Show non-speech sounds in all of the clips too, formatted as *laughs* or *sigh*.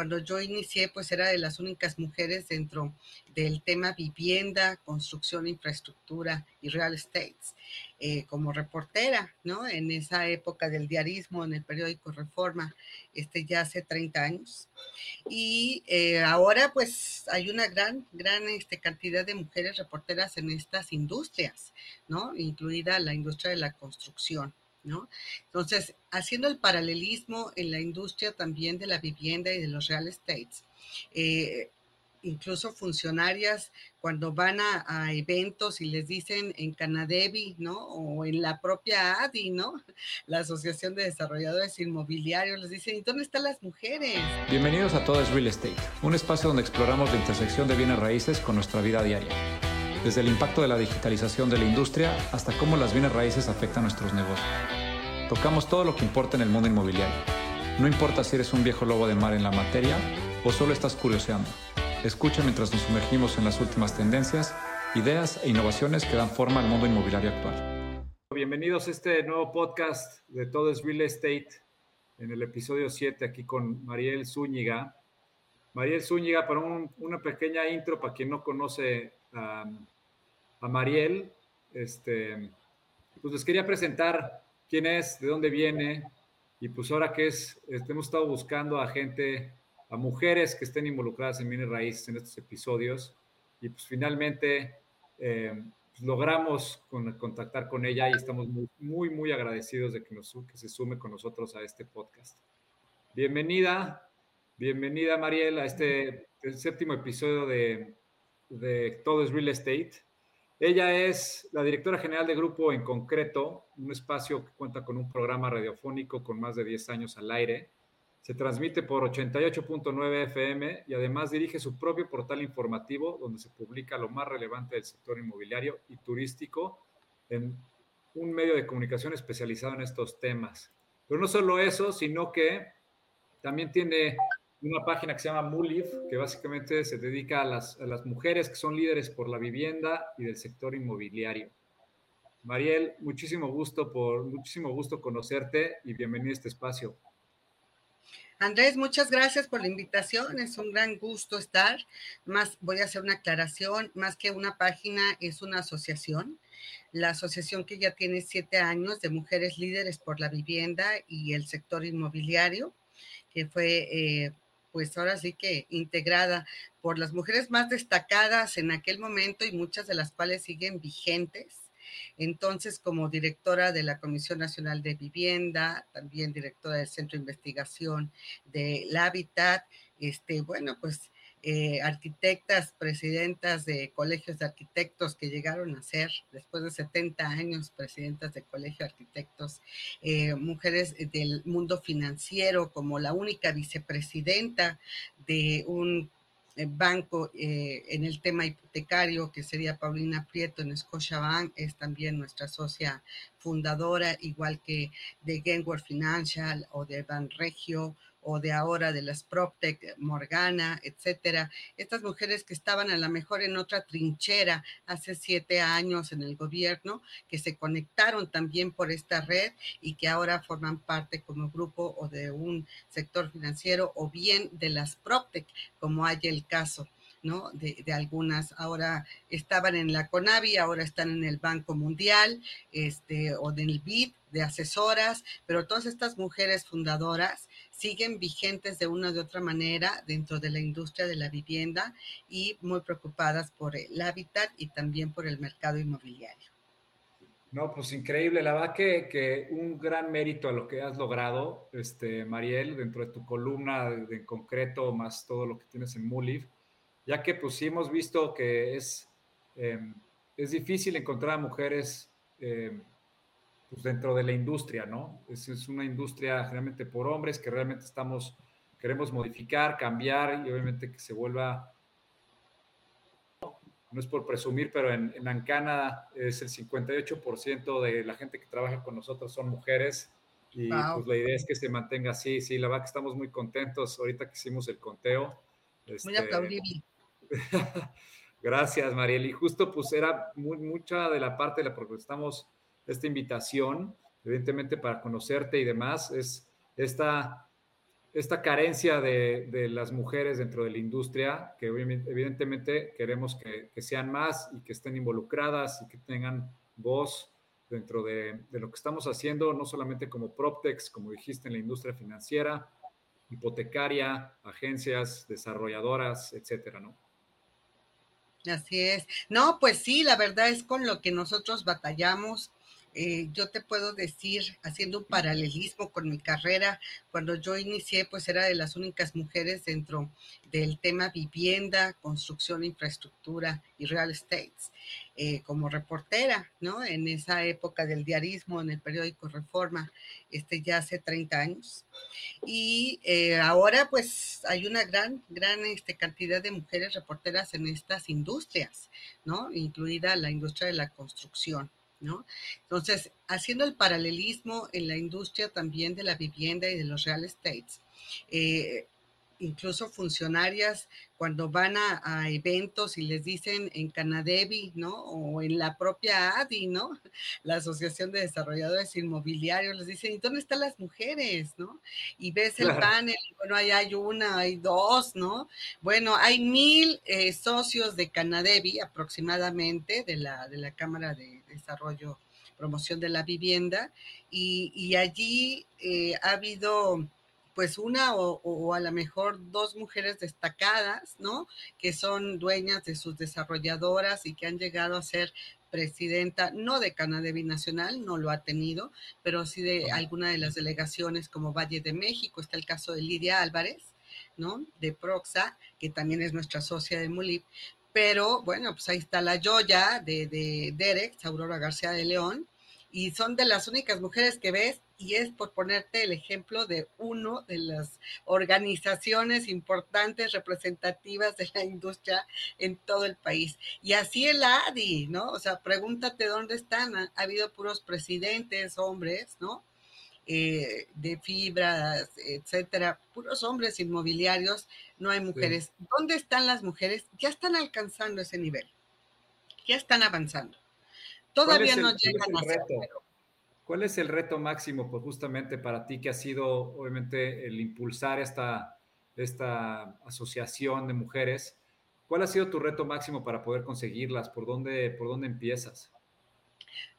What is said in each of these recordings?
cuando yo inicié, pues era de las únicas mujeres dentro del tema vivienda, construcción, infraestructura y real estate, eh, como reportera, ¿no? En esa época del diarismo, en el periódico Reforma, este ya hace 30 años. Y eh, ahora, pues hay una gran, gran este, cantidad de mujeres reporteras en estas industrias, ¿no? Incluida la industria de la construcción. ¿No? Entonces, haciendo el paralelismo en la industria también de la vivienda y de los real estates, eh, incluso funcionarias cuando van a, eventos y les dicen en Canadevi, ¿no? O en la propia ADI, ¿no? *laughs* La Asociación de Desarrolladores Inmobiliarios, les dicen, ¿y dónde están las mujeres? Bienvenidos a Todo es Real Estate, un espacio donde exploramos la intersección de bienes raíces con nuestra vida diaria desde el impacto de la digitalización de la industria hasta cómo las bienes raíces afectan nuestros negocios. Tocamos todo lo que importa en el mundo inmobiliario. No importa si eres un viejo lobo de mar en la materia o solo estás curioseando. Escucha mientras nos sumergimos en las últimas tendencias, ideas e innovaciones que dan forma al mundo inmobiliario actual. Bienvenidos a este nuevo podcast de Todo es Real Estate en el episodio 7 aquí con Mariel Zúñiga. Mariel Zúñiga, para una pequeña intro para quien no conoce a, Mariel. Este, pues les quería presentar quién es, de dónde viene, y pues ahora que es, este, hemos estado buscando a gente, a mujeres que estén involucradas en bienes raíces en estos episodios, y pues finalmente eh, pues logramos contactar con ella y estamos muy, muy, agradecidos de que se sume con nosotros a este podcast. Bienvenida, bienvenida Mariel a este séptimo episodio de de Todo es Real Estate. Ella es la directora general de grupo en concreto, un espacio que cuenta con un programa radiofónico con más de 10 años al aire. Se transmite por 88.9 FM y además dirige su propio portal informativo donde se publica lo más relevante del sector inmobiliario y turístico en un medio de comunicación especializado en estos temas. Pero no solo eso, sino que también tiene una página que se llama Mulif, que básicamente se dedica a las, mujeres que son líderes por la vivienda y del sector inmobiliario. Mariel, muchísimo gusto por muchísimo gusto conocerte y bienvenido a este espacio. Andrés, muchas gracias por la invitación. Es un gran gusto estar. Más voy a hacer una aclaración, más que una página, es una asociación. La asociación que ya tiene siete años de mujeres líderes por la vivienda y el sector inmobiliario, que fue eh, pues ahora sí que integrada por las mujeres más destacadas en aquel momento y muchas de las cuales siguen vigentes. Entonces, como directora de la Comisión Nacional de Vivienda, también directora del Centro de Investigación del Hábitat, este, bueno, pues eh, arquitectas, presidentas de colegios de arquitectos que llegaron a ser, después de 70 años, presidentas de colegio de arquitectos, eh, mujeres del mundo financiero, como la única vicepresidenta de un eh, banco en el tema hipotecario, que sería Paulina Prieto en Scotiabank, es también nuestra socia fundadora, igual que de Genworth Financial o de Banregio o de ahora de las PropTech, Morgana, etcétera. Estas mujeres que estaban a lo mejor en otra trinchera hace siete años en el gobierno, que se conectaron también por esta red y que ahora forman parte como grupo o de un sector financiero o bien de las PropTech, como hay el caso. ¿no? De, de, algunas, ahora estaban en la CONAVI, ahora están en el Banco Mundial, este, o en el BID de asesoras, pero todas estas mujeres fundadoras siguen vigentes de una u otra manera dentro de la industria de la vivienda y muy preocupadas por el hábitat y también por el mercado inmobiliario. No, pues increíble. La verdad que, que, un gran mérito a lo que has logrado, este, Mariel, dentro de tu columna en concreto, más todo lo que tienes en Mulif, ya que pues sí hemos visto que es, em, es difícil encontrar a mujeres em, pues dentro de la industria, ¿no? Es, es una industria generalmente por hombres que realmente estamos, queremos modificar, cambiar y obviamente que se vuelva, no es por presumir, pero en, en Ancana es el 58% de la gente que trabaja con nosotros son mujeres y pues la idea es que se mantenga así, sí, la verdad que estamos muy contentos ahorita que hicimos el conteo. muy este, aplaudible. *laughs* Gracias, Mariel. Y justo pues era muy, mucha de la parte de la porque estamos esta invitación, evidentemente para conocerte y demás, es esta esta carencia de, las mujeres dentro de la industria, que evidentemente queremos que, sean más y que estén involucradas y que tengan voz dentro de, lo que estamos haciendo, no solamente como PropTex, como dijiste, en la industria financiera, hipotecaria, agencias, desarrolladoras, etcétera, ¿no? Así es. No, pues sí, la verdad es con lo que nosotros batallamos eh, yo te puedo decir, haciendo un paralelismo con mi carrera, cuando yo inicié, pues era de las únicas mujeres dentro del tema vivienda, construcción, infraestructura y real estate, eh, como reportera, ¿no? En esa época del diarismo, en el periódico Reforma, este ya hace 30 años. Y eh, ahora, pues hay una gran, gran este, cantidad de mujeres reporteras en estas industrias, ¿no? Incluida la industria de la construcción. ¿No? Entonces, haciendo el paralelismo en la industria también de la vivienda y de los real estates, eh, incluso funcionarias cuando van a, eventos y les dicen en Canadevi, ¿no? O en la propia ADI, ¿no? *laughs* La Asociación de Desarrolladores Inmobiliarios, les dicen, ¿y dónde están las mujeres, ¿no? Y ves el panel, bueno, ahí hay una, hay dos, ¿no? Bueno, hay mil eh, socios de Canadevi aproximadamente de la, de la Cámara de Desarrollo, Promoción de la Vivienda, y, allí eh, ha habido pues una o, a lo mejor dos mujeres destacadas, ¿no? Que son dueñas de sus desarrolladoras y que han llegado a ser presidenta, no de Canadá Binacional, no lo ha tenido, pero sí de alguna de las delegaciones como Valle de México. Está el caso de Lidia Álvarez, ¿no? De Proxa, que también es nuestra socia de Mulip. Pero bueno, pues ahí está la Joya de, de Derek, Aurora García de León, y son de las únicas mujeres que ves y es por ponerte el ejemplo de uno de las organizaciones importantes representativas de la industria en todo el país. Y así el ADI, ¿no? O sea, pregúntate dónde están. Ha, habido puros presidentes, hombres, ¿no? Eh, de fibras, etcétera, puros hombres inmobiliarios, no hay mujeres. ¿Dónde están las mujeres? Ya están alcanzando ese nivel, ya están avanzando. Todavía no llegan a ser, ¿Cuál es el reto máximo, pues justamente para ti que ha sido, obviamente, el impulsar esta, esta asociación de mujeres? ¿Cuál ha sido tu reto máximo para poder conseguirlas? ¿Por dónde, por dónde empiezas?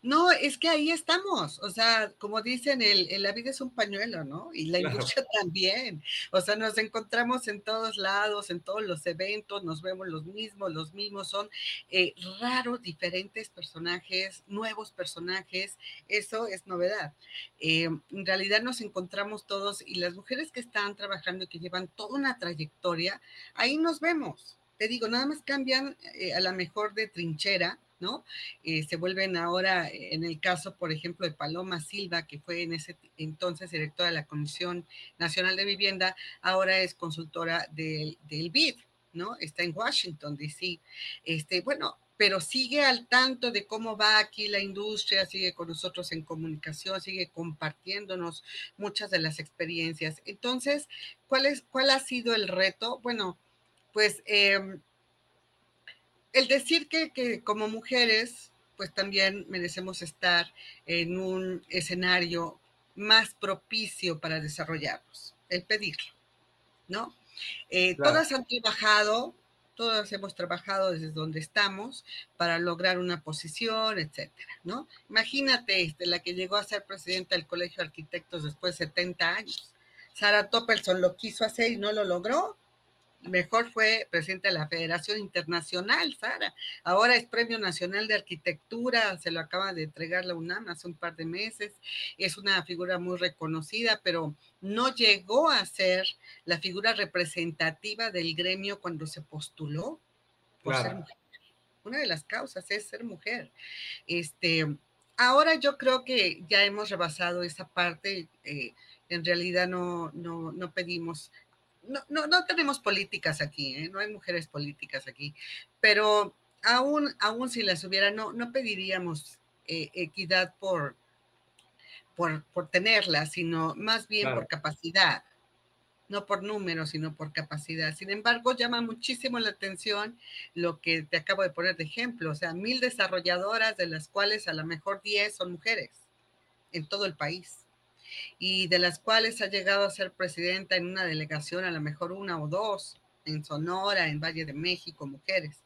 No, es que ahí estamos. O sea, como dicen, el, la vida es un pañuelo, ¿no? Y la industria *laughs* también. O sea, nos encontramos en todos lados, en todos los eventos, nos vemos los mismos, los mismos. Son eh, raros, diferentes personajes, nuevos personajes. Eso es novedad. Eh, en realidad nos encontramos todos y las mujeres que están trabajando y que llevan toda una trayectoria, ahí nos vemos. Te digo, nada más cambian eh, a la mejor de trinchera ¿no? Eh, se vuelven ahora, en el caso, por ejemplo, de Paloma Silva, que fue en ese entonces directora de la Comisión Nacional de Vivienda, ahora es consultora del, del BID, ¿no? Está en Washington, D.C. Este, bueno, pero sigue al tanto de cómo va aquí la industria, sigue con nosotros en comunicación, sigue compartiéndonos muchas de las experiencias. Entonces, ¿cuál, es, cuál ha sido el reto? Bueno, pues eh, el decir que, como mujeres, pues también merecemos estar en un escenario más propicio para desarrollarnos, el pedirlo, ¿no? Eh, todas han trabajado, todas hemos trabajado desde donde estamos para lograr una posición, etcétera, ¿no? Imagínate este, la que llegó a ser presidenta del Colegio de Arquitectos después de 70 años. Sara Toppelson lo quiso hacer y no lo logró, mejor fue presidente de la Federación Internacional, Sara. Ahora es Premio Nacional de Arquitectura, se lo acaba de entregar la UNAM hace un par de meses. Es una figura muy reconocida, pero no llegó a ser la figura representativa del gremio cuando se postuló por ser mujer. Una de las causas es ser mujer. Este, ahora yo creo que ya hemos rebasado esa parte. Eh, en realidad no, no, no pedimos no, no, no tenemos políticas aquí, ¿eh? no hay mujeres políticas aquí, pero aún, aún si las hubiera, no, no pediríamos eh, equidad por, por, por tenerlas, sino más bien por capacidad, no por números, sino por capacidad. Sin embargo, llama muchísimo la atención lo que te acabo de poner de ejemplo, o sea, mil desarrolladoras, de las cuales a lo mejor diez son mujeres en todo el país. Y de las cuales ha llegado a ser presidenta en una delegación, a lo mejor una o dos, en Sonora, en Valle de México, mujeres.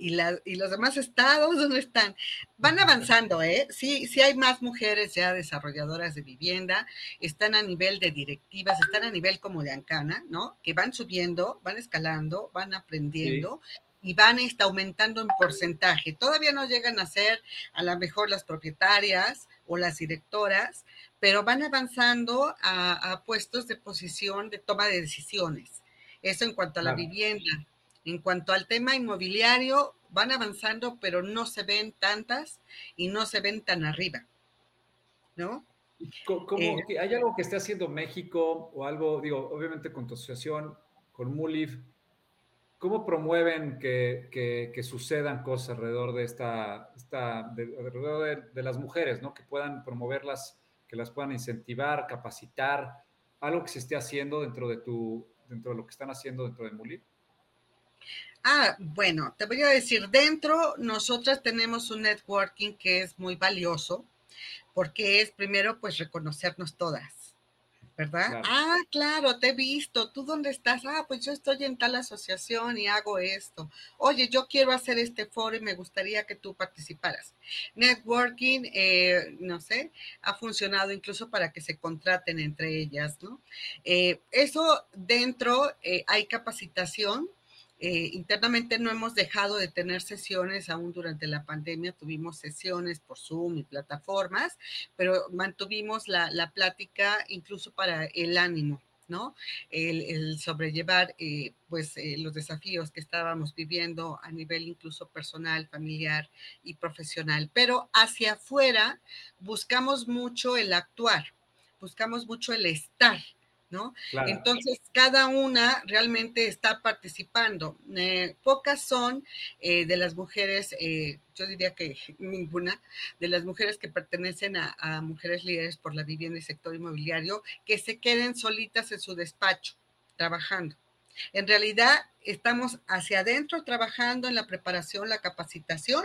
Y, la, y los demás estados, ¿dónde están? Van avanzando, ¿eh? Sí, sí hay más mujeres ya desarrolladoras de vivienda, están a nivel de directivas, están a nivel como de Ancana, ¿no? Que van subiendo, van escalando, van aprendiendo. y van está aumentando en porcentaje. Todavía no llegan a ser a lo mejor las propietarias o las directoras, pero van avanzando a, puestos de posición de toma de decisiones. Eso en cuanto a la vivienda. En cuanto al tema inmobiliario, van avanzando, pero no se ven tantas y no se ven tan arriba. ¿No? ¿Cómo, eh, ¿Hay algo que esté haciendo México o algo, digo, obviamente con tu asociación, con MULIF, ¿cómo promueven que, sucedan cosas alrededor de esta, esta alrededor de, las mujeres, ¿no? Que puedan promoverlas, que las puedan incentivar, capacitar, algo que se esté haciendo dentro de tu, dentro de lo que están haciendo dentro de MULIF? Ah, bueno, te voy a decir, dentro nosotras tenemos un networking que es muy valioso porque es primero pues reconocernos todas, ¿verdad? Ah, claro, te he visto, ¿tú dónde estás? Ah, pues yo estoy en tal asociación y hago esto. Oye, yo quiero hacer este foro y me gustaría que tú participaras. Networking, eh, no sé, ha funcionado incluso para que se contraten entre ellas, ¿no? Eh, eso dentro eh, hay capacitación eh, internamente no hemos dejado de tener sesiones aún durante la pandemia, tuvimos sesiones por Zoom y plataformas, pero mantuvimos la, plática incluso para el ánimo, ¿no? El, sobrellevar eh, pues eh, los desafíos que estábamos viviendo a nivel incluso personal, familiar y profesional. Pero hacia afuera buscamos mucho el actuar, buscamos mucho el estar, ¿no? Entonces, cada una realmente está participando. Eh, pocas son eh, de las mujeres, eh, yo diría que *laughs* ninguna, de las mujeres que pertenecen a, a, mujeres líderes por la vivienda y sector inmobiliario, que se queden solitas en su despacho trabajando. En realidad, estamos hacia adentro trabajando en la preparación, la capacitación,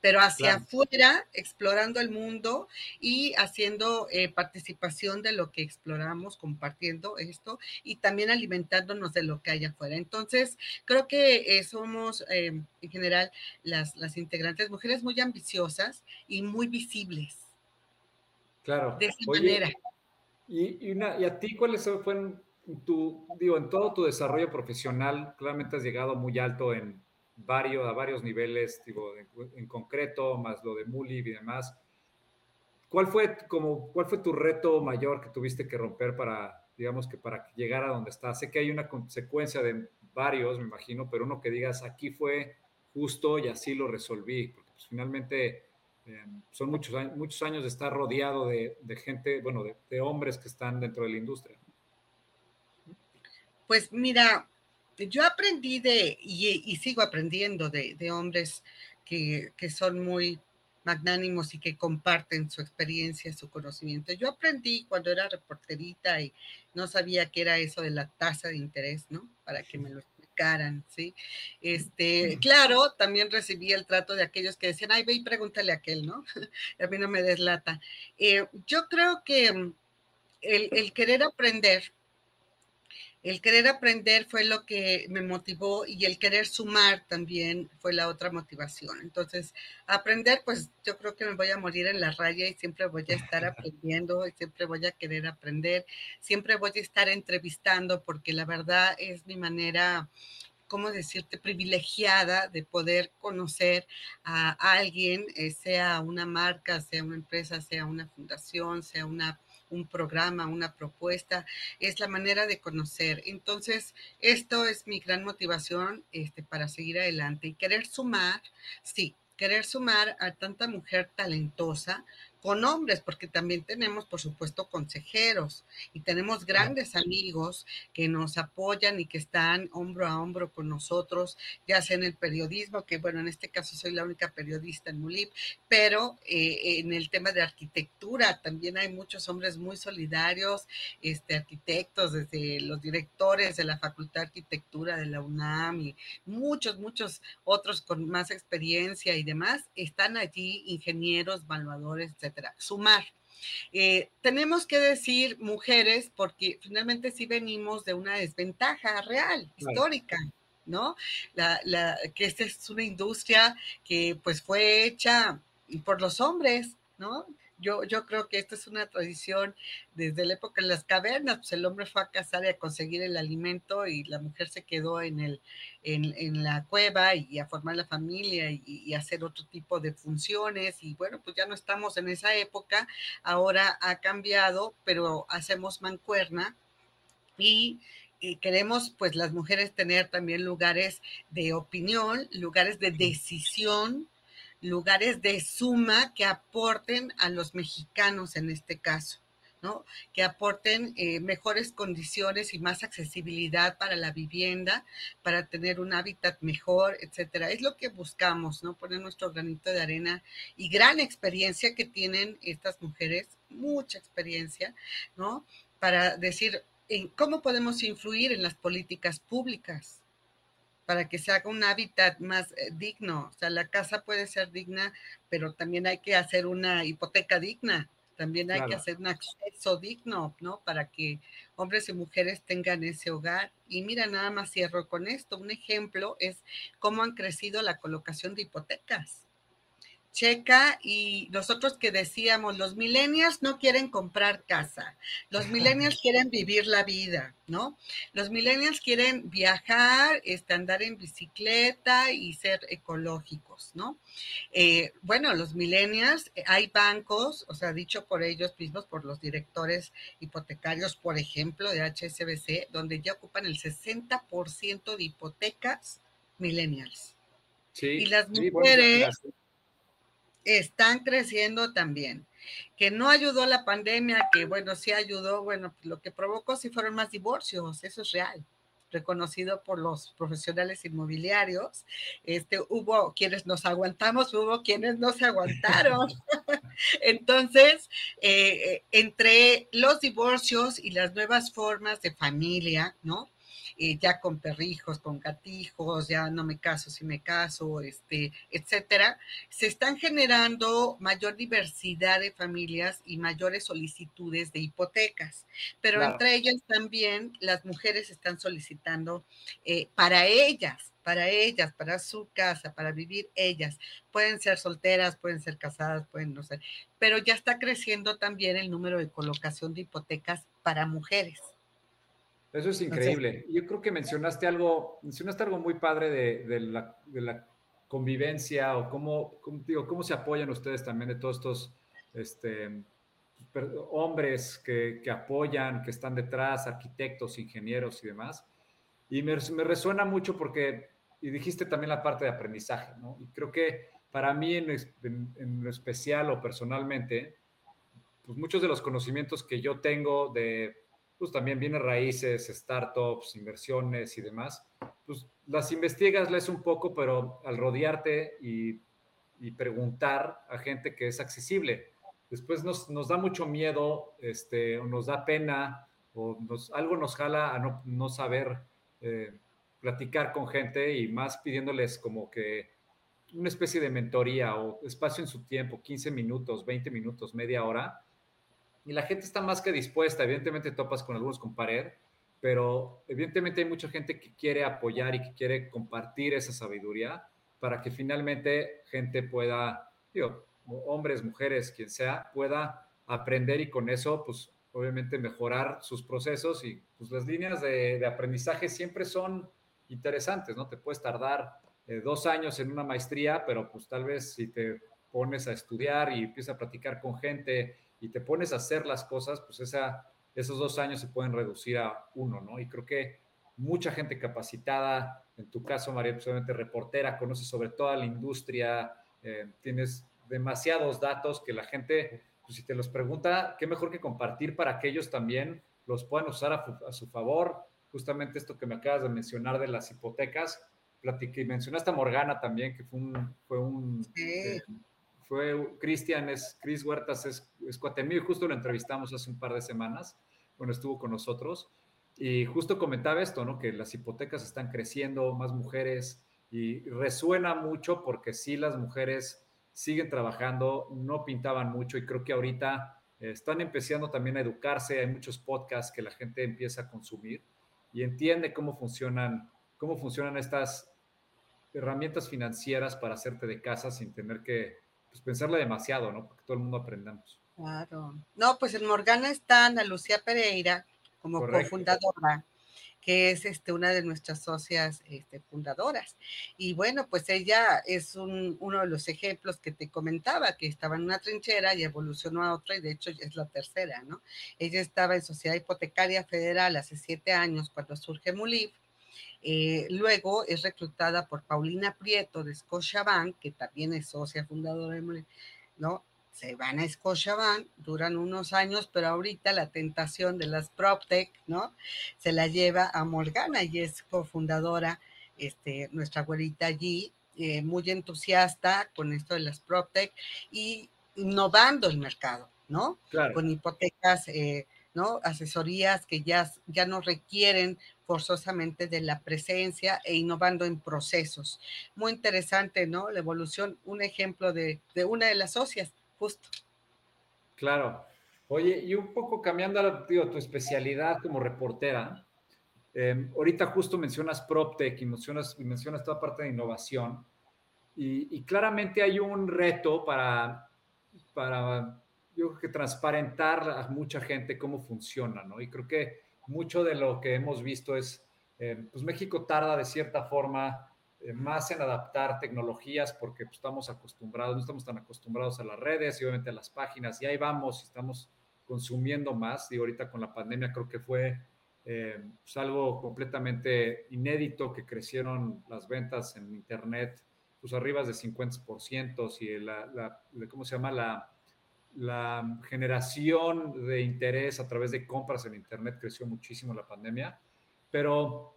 pero hacia afuera explorando el mundo y haciendo eh, participación de lo que exploramos, compartiendo esto y también alimentándonos de lo que hay afuera. Entonces, creo que eh, somos eh, en general las, las integrantes mujeres muy ambiciosas y muy visibles. Claro. De esa manera. Y, y, a ti cuáles fueron tu, digo, en todo tu desarrollo profesional, claramente has llegado muy alto en varios, a varios niveles, digo, en, concreto, más lo de Muli y demás. ¿Cuál fue, como, ¿Cuál fue tu reto mayor que tuviste que romper para, digamos, que para llegar a donde estás? Sé que hay una consecuencia de varios, me imagino, pero uno que digas, aquí fue justo y así lo resolví, porque pues, finalmente eh, son muchos, muchos años de estar rodeado de, gente, bueno, de hombres que están dentro de la industria. Pues mira, yo aprendí de, y, sigo aprendiendo de, hombres que, son muy magnánimos y que comparten su experiencia, su conocimiento. Yo aprendí cuando era reporterita y no sabía qué era eso de la tasa de interés, ¿no? Para que me lo explicaran, ¿sí? Este, claro, también recibí el trato de aquellos que decían, ay, ve y pregúntale a aquel, ¿no? *laughs* a mí no me deslata. Eh, yo creo que mm, el querer aprender el querer aprender fue lo que me motivó y el querer sumar también fue la otra motivación. Entonces, aprender, pues yo creo que me voy a morir en la raya y siempre voy a estar *laughs* aprendiendo y siempre voy a querer aprender, siempre voy a estar entrevistando porque la verdad es mi manera ¿cómo decirte?, privilegiada de poder conocer a alguien, eh, sea una marca, sea una empresa, sea una fundación, sea una un programa, una propuesta, es la manera de conocer. Entonces, esto es mi gran motivación este, para seguir adelante y querer sumar, sí, querer sumar a tanta mujer talentosa con hombres, porque también tenemos, por supuesto, consejeros y tenemos grandes amigos que nos apoyan y que están hombro a hombro con nosotros, ya sea en el periodismo, que bueno, en este caso soy la única periodista en MULIP, pero eh, en el tema de arquitectura también hay muchos hombres muy solidarios, este, arquitectos, desde los directores de la Facultad de Arquitectura de la UNAM y muchos, muchos otros con más experiencia y demás, están allí, ingenieros, evaluadores, etc Sumar. Eh, tenemos que decir mujeres porque finalmente sí venimos de una desventaja real, histórica. ¿no? La, la, que esta es una industria que pues fue hecha por los hombres, ¿no? Yo, yo creo que esta es una tradición desde la época de las cavernas, pues el hombre fue a cazar y a conseguir el alimento y la mujer se quedó en, el, en, la cueva y a formar la familia y, y, hacer otro tipo de funciones. Y bueno, pues ya no estamos en esa época, ahora ha cambiado, pero hacemos mancuerna y y queremos pues las mujeres tener también lugares de opinión, lugares de decisión, lugares de suma que aporten a los mexicanos en este caso. ¿no? que aporten eh, mejores condiciones y más accesibilidad para la vivienda, para tener un hábitat mejor, etcétera. Es lo que buscamos, ¿no? Poner nuestro granito de arena y gran experiencia que tienen estas mujeres, mucha experiencia, ¿no? Para decir, cómo podemos influir en las políticas públicas para que se haga un hábitat más eh, digno. O sea, la casa puede ser digna, pero también hay que hacer una hipoteca digna, también hay que hacer un acceso digno, ¿no? Para que hombres y mujeres tengan ese hogar. Y mira, nada más cierro con esto. Un ejemplo es cómo han crecido la colocación de hipotecas checa y nosotros que decíamos, los millennials no quieren comprar casa, los millennials quieren vivir la vida, ¿no? Los millennials quieren viajar, este, andar en bicicleta y ser ecológicos, ¿no? Eh, bueno, los millennials, eh, hay bancos, o sea, dicho por ellos mismos, por los directores hipotecarios, por ejemplo, de HSBC, donde ya ocupan el 60% de hipotecas millennials. Sí, y las mujeres están creciendo también. Que no ayudó la pandemia, que bueno, sí ayudó, bueno, lo que provocó sí fueron más divorcios, eso es real reconocido por los profesionales inmobiliarios. Este, hubo quienes nos aguantamos, hubo quienes no se aguantaron. *laughs* *laughs* Entonces, eh, eh, entre los divorcios y las nuevas formas de familia, ¿no? Eh, ya con perrijos, con gatijos, ya no me caso si me caso, este, etcétera, se están generando mayor diversidad de familias y mayores solicitudes de hipotecas. Pero entre ellas también las mujeres están solicitando eh, para ellas, para ellas, para su casa, para vivir ellas. Pueden ser solteras, pueden ser casadas, pueden no ser, pero ya está creciendo también el número de colocación de hipotecas para mujeres. Eso es increíble. Yo creo que mencionaste algo, mencionaste algo muy padre de, la, convivencia o cómo, digo, cómo se apoyan ustedes también de todos estos este, hombres que, apoyan, que están detrás, arquitectos, ingenieros y demás. Y me, resuena mucho porque, y dijiste también la parte de aprendizaje, ¿no? Y creo que para mí en, en lo especial o personalmente, pues muchos de los conocimientos que yo tengo de pues también viene raíces, startups, inversiones y demás, pues las investigas, lees un poco, pero al rodearte y, preguntar a gente que es accesible. Después nos, da mucho miedo, este, o nos da pena, o nos, algo nos jala a no, saber eh, platicar con gente y más pidiéndoles como que una especie de mentoría o espacio en su tiempo, 15 minutos, 20 minutos, media hora, y la gente está más que dispuesta, evidentemente topas con algunos con pared, pero evidentemente hay mucha gente que quiere apoyar y que quiere compartir esa sabiduría para que finalmente gente pueda, digo, hombres, mujeres, quien sea, pueda aprender y con eso, pues obviamente mejorar sus procesos y pues las líneas de, aprendizaje siempre son interesantes, ¿no? Te puedes tardar eh, dos años en una maestría, pero pues tal vez si te pones a estudiar y empiezas a platicar con gente y te pones a hacer las cosas, pues esa, esos dos años se pueden reducir a uno, ¿no? Y creo que mucha gente capacitada, en tu caso, María, pues reportera, conoce sobre toda la industria, eh, tienes demasiados datos que la gente, pues si te los pregunta, qué mejor que compartir para que ellos también los puedan usar a, su favor. Justamente esto que me acabas de mencionar de las hipotecas, platiqué, y mencionaste a Morgana también, que fue un, fue un eh, fue Cristian, es Cris Huertas, es, es y justo lo entrevistamos hace un par de semanas, bueno, estuvo con nosotros, y justo comentaba esto, ¿no? Que las hipotecas están creciendo, más mujeres, y resuena mucho porque sí las mujeres siguen trabajando, no pintaban mucho, y creo que ahorita están empezando también a educarse, hay muchos podcasts que la gente empieza a consumir y entiende cómo funcionan, cómo funcionan estas herramientas financieras para hacerte de casa sin tener que pues, pensarle demasiado, ¿no? Porque todo el mundo aprendamos. Claro. No, pues en Morgana está Ana Lucía Pereira como cofundadora que es este, una de nuestras socias este, fundadoras. Y bueno, pues ella es uno de los ejemplos que te comentaba, que estaba en una trinchera y evolucionó a otra, y de hecho ya es la tercera, ¿no? Ella estaba en Sociedad Hipotecaria Federal hace siete años cuando surge MULIF. Eh, luego es reclutada por Paulina Prieto de Scotiabank, que también es socia fundadora de ¿no? se van a Scotiabank, duran unos años, pero ahorita la tentación de las PropTech, ¿no? Se la lleva a Morgana y es cofundadora, este, nuestra abuelita allí, eh, muy entusiasta con esto de las PropTech y innovando el mercado, ¿no? Con hipotecas, eh, ¿no? Asesorías que ya, ya no requieren forzosamente de la presencia e innovando en procesos. Muy interesante, ¿no? La evolución, un ejemplo de, de una de las socias, justo. Claro. Oye, y un poco cambiando digo, tu especialidad como reportera, em, ahorita justo mencionas PropTech y mencionas, y mencionas toda parte de innovación, y, claramente hay un reto para, para, yo creo que transparentar a mucha gente cómo funciona, ¿no? Y creo que mucho de lo que hemos visto es, em, pues México tarda de cierta forma eh, más en adaptar tecnologías porque pues, estamos acostumbrados, no estamos tan acostumbrados a las redes y obviamente a las páginas y ahí vamos, estamos consumiendo más y ahorita con la pandemia creo que fue eh, pues, algo completamente inédito que crecieron las ventas en internet pues arriba de 50% y la, la, ¿cómo se llama? La, la generación de interés a través de compras en internet creció muchísimo en la pandemia, pero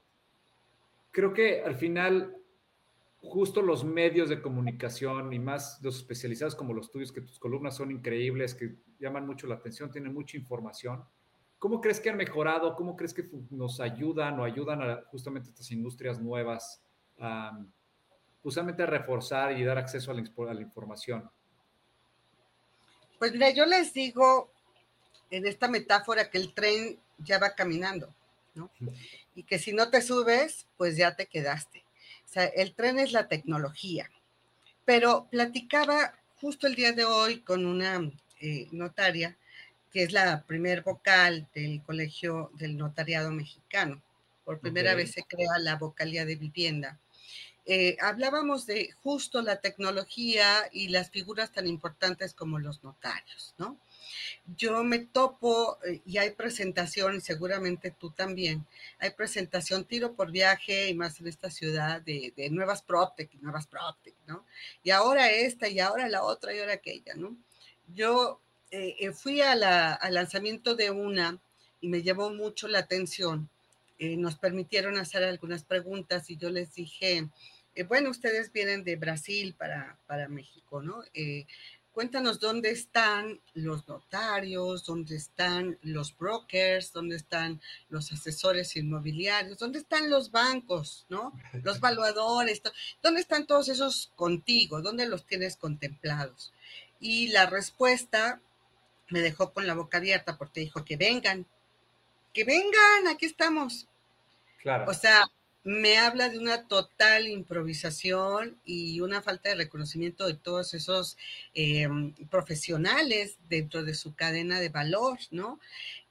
creo que al final justo los medios de comunicación y más los especializados como los tuyos, que tus columnas son increíbles, que llaman mucho la atención, tienen mucha información. ¿Cómo crees que han mejorado? ¿Cómo crees que nos ayudan o ayudan a justamente estas industrias nuevas justamente a reforzar y dar acceso a la información? Pues mira, yo les digo en esta metáfora que el tren ya va caminando, ¿no? Y que si no te subes, pues ya te quedaste. O sea, el tren es la tecnología. Pero platicaba justo el día de hoy con una eh, notaria, que es la primer vocal del Colegio del Notariado Mexicano. Por primera vez se crea la vocalía de vivienda. Eh, hablábamos de justo la tecnología y las figuras tan importantes como los notarios, ¿no? yo me topo eh, y hay presentación, y seguramente tú también, hay presentación tiro por viaje y más en esta ciudad de, nuevas PropTech y nuevas PropTech, ¿no? Y ahora esta y ahora la otra y ahora aquella, ¿no? Yo eh, eh, fui al lanzamiento de una y me llevó mucho la atención. nos permitieron hacer algunas preguntas y yo les dije, bueno, ustedes vienen de Brasil para, para México, ¿no? Cuéntanos dónde están los notarios, dónde están los brokers, dónde están los asesores inmobiliarios, dónde están los bancos, ¿no? Los *laughs* valuadores, ¿dónde están todos esos contigo? ¿Dónde los tienes contemplados? Y la respuesta me dejó con la boca abierta porque dijo que vengan, que vengan, aquí estamos. Claro. O sea, me habla de una total improvisación y una falta de reconocimiento de todos esos em, profesionales dentro de su cadena de valor, ¿no?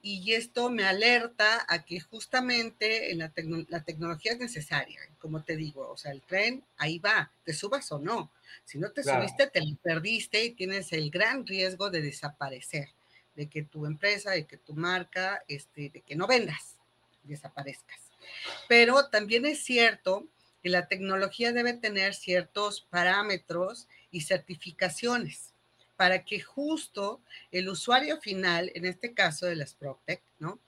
Y esto me alerta a que justamente la, la tecnología es necesaria, como te digo, o sea, el tren ahí va, te subas o no. Si no te subiste, te lo perdiste y tienes el gran riesgo de desaparecer, de que tu empresa, de que tu marca, este, de que no vendas, desaparezcas. Pero también es cierto que la tecnología debe tener ciertos parámetros y certificaciones para que justo el usuario final, en este caso de las PropTech, ¿no?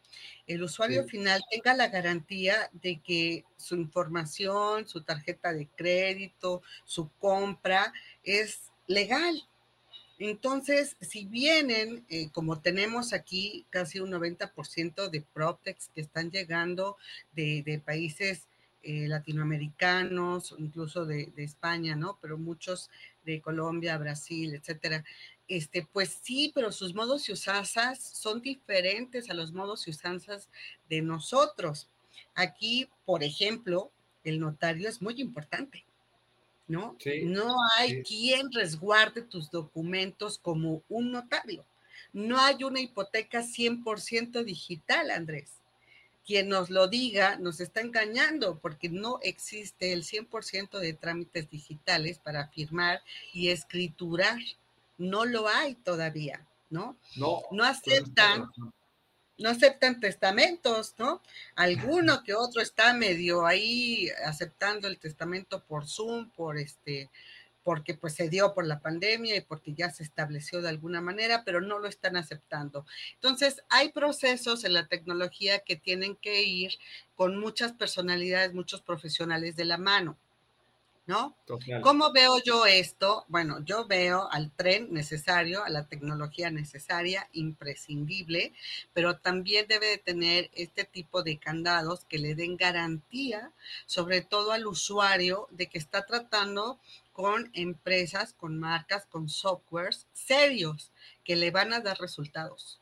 El usuario final tenga la garantía de que su información, su tarjeta de crédito, su compra es legal. Entonces, si vienen, eh, como tenemos aquí casi un 90% de PropTechs que están llegando de, países eh, latinoamericanos, incluso de, España, ¿no? Pero muchos de Colombia, Brasil, etcétera, este, pues sí, pero sus modos y usanzas son diferentes a los modos y usanzas de nosotros. Aquí, por ejemplo, el notario es muy importante, ¿no? no hay quien resguarde tus documentos como un notario. No hay una hipoteca 100% digital, Andrés. Quien nos lo diga nos está engañando porque no existe el 100% de trámites digitales para firmar y escriturar. No lo hay todavía, ¿no? No, no aceptan no aceptan testamentos, ¿no? Alguno que otro está medio ahí aceptando el testamento por Zoom, por este, porque pues se dio por la pandemia y porque ya se estableció de alguna manera, pero no lo están aceptando. Entonces, hay procesos en la tecnología que tienen que ir con muchas personalidades, muchos profesionales de la mano. ¿No? ¿Cómo veo yo esto? Bueno, yo veo al tren necesario, a la tecnología necesaria, imprescindible, pero también debe de tener este tipo de candados que le den garantía, sobre todo al usuario, de que está tratando con empresas, con marcas, con softwares serios que le van a dar resultados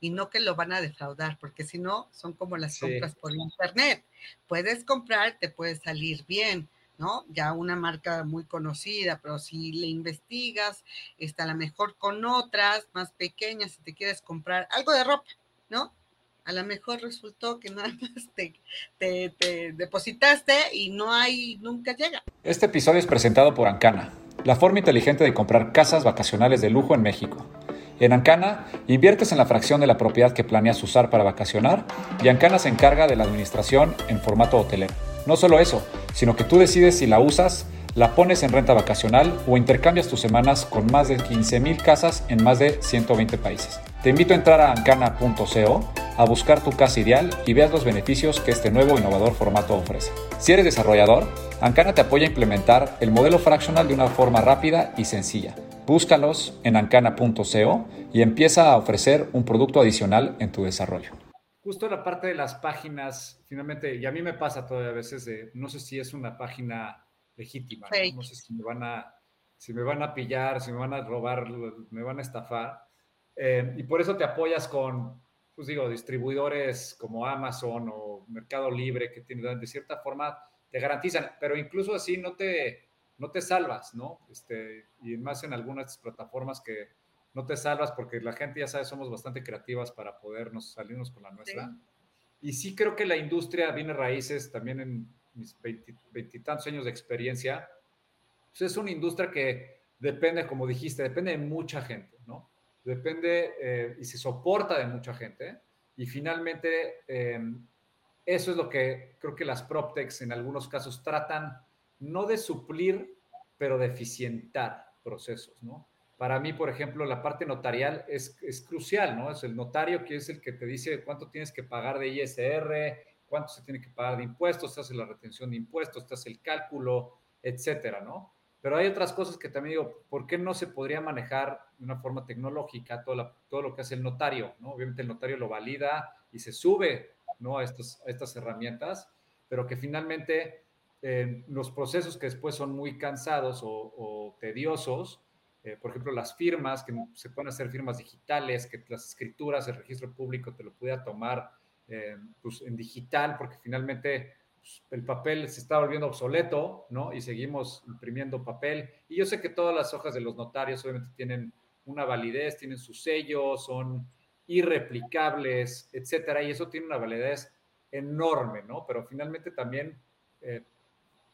y no que lo van a defraudar, porque si no, son como las compras por internet. Puedes comprar, te puede salir bien, ¿no? Ya una marca muy conocida, pero si le investigas, está a lo mejor con otras más pequeñas, si te quieres comprar algo de ropa, ¿no? A lo mejor resultó que nada *laughs* más te, te depositaste y no hay, nunca llega. Este episodio es presentado por Ancana, la forma inteligente de comprar casas vacacionales de lujo en México. En Ancana, inviertes en la fracción de la propiedad que planeas usar para vacacionar y Ancana se encarga de la administración en formato hotelero. No solo eso, sino que tú decides si la usas, la pones en renta vacacional o intercambias tus semanas con más de 15.000 casas en más de 120 países. Te invito a entrar a ancana.co a buscar tu casa ideal y veas los beneficios que este nuevo innovador formato ofrece. Si eres desarrollador, Ancana te apoya a implementar el modelo fractional de una forma rápida y sencilla. Búscalos en ancana.co y empieza a ofrecer un producto adicional en tu desarrollo justo la parte de las páginas, finalmente, y a mí me pasa todavía a veces de, no sé si es una página legítima, ¿no? sé si me van a, si me van a pillar, si me van a robar, me van a estafar. Eh, y por eso te apoyas con, pues digo, distribuidores como Amazon o Mercado Libre, que tienen, de cierta forma te garantizan, pero incluso así no te, no te salvas, ¿no? Este, y más en algunas plataformas que no te salvas porque la gente, ya sabe, somos bastante creativas para podernos salirnos con la nuestra. Y sí creo que la industria viene raíces también en mis veintitantos años de experiencia. Pues es una industria que depende, como dijiste, depende de mucha gente, ¿no? Depende eh, y se soporta de mucha gente. Y finalmente, em, eso es lo que creo que las PropTechs en algunos casos tratan, no de suplir, pero de eficientar procesos, ¿no? Para mí, por ejemplo, la parte notarial es, es, crucial, ¿no? Es el notario que es el que te dice cuánto tienes que pagar de ISR, cuánto se tiene que pagar de impuestos, te hace la retención de impuestos, te hace el cálculo, etcétera, ¿no? Pero hay otras cosas que también digo, ¿por qué no se podría manejar de una forma tecnológica todo, todo lo que hace el notario, ¿no? Obviamente el notario lo valida y se sube, ¿no? A, estos, a estas herramientas, pero que finalmente eh, los procesos que después son muy cansados o tediosos, eh, por ejemplo, las firmas, que se pueden hacer firmas digitales, que las escrituras, el registro público te lo pudiera tomar eh, pues, en digital, porque finalmente pues, el papel se está volviendo obsoleto, ¿no? Y seguimos imprimiendo papel. Y yo sé que todas las hojas de los notarios obviamente tienen una validez, tienen su sello, son irreplicables, etcétera, y eso tiene una validez enorme, ¿no? Pero finalmente también eh,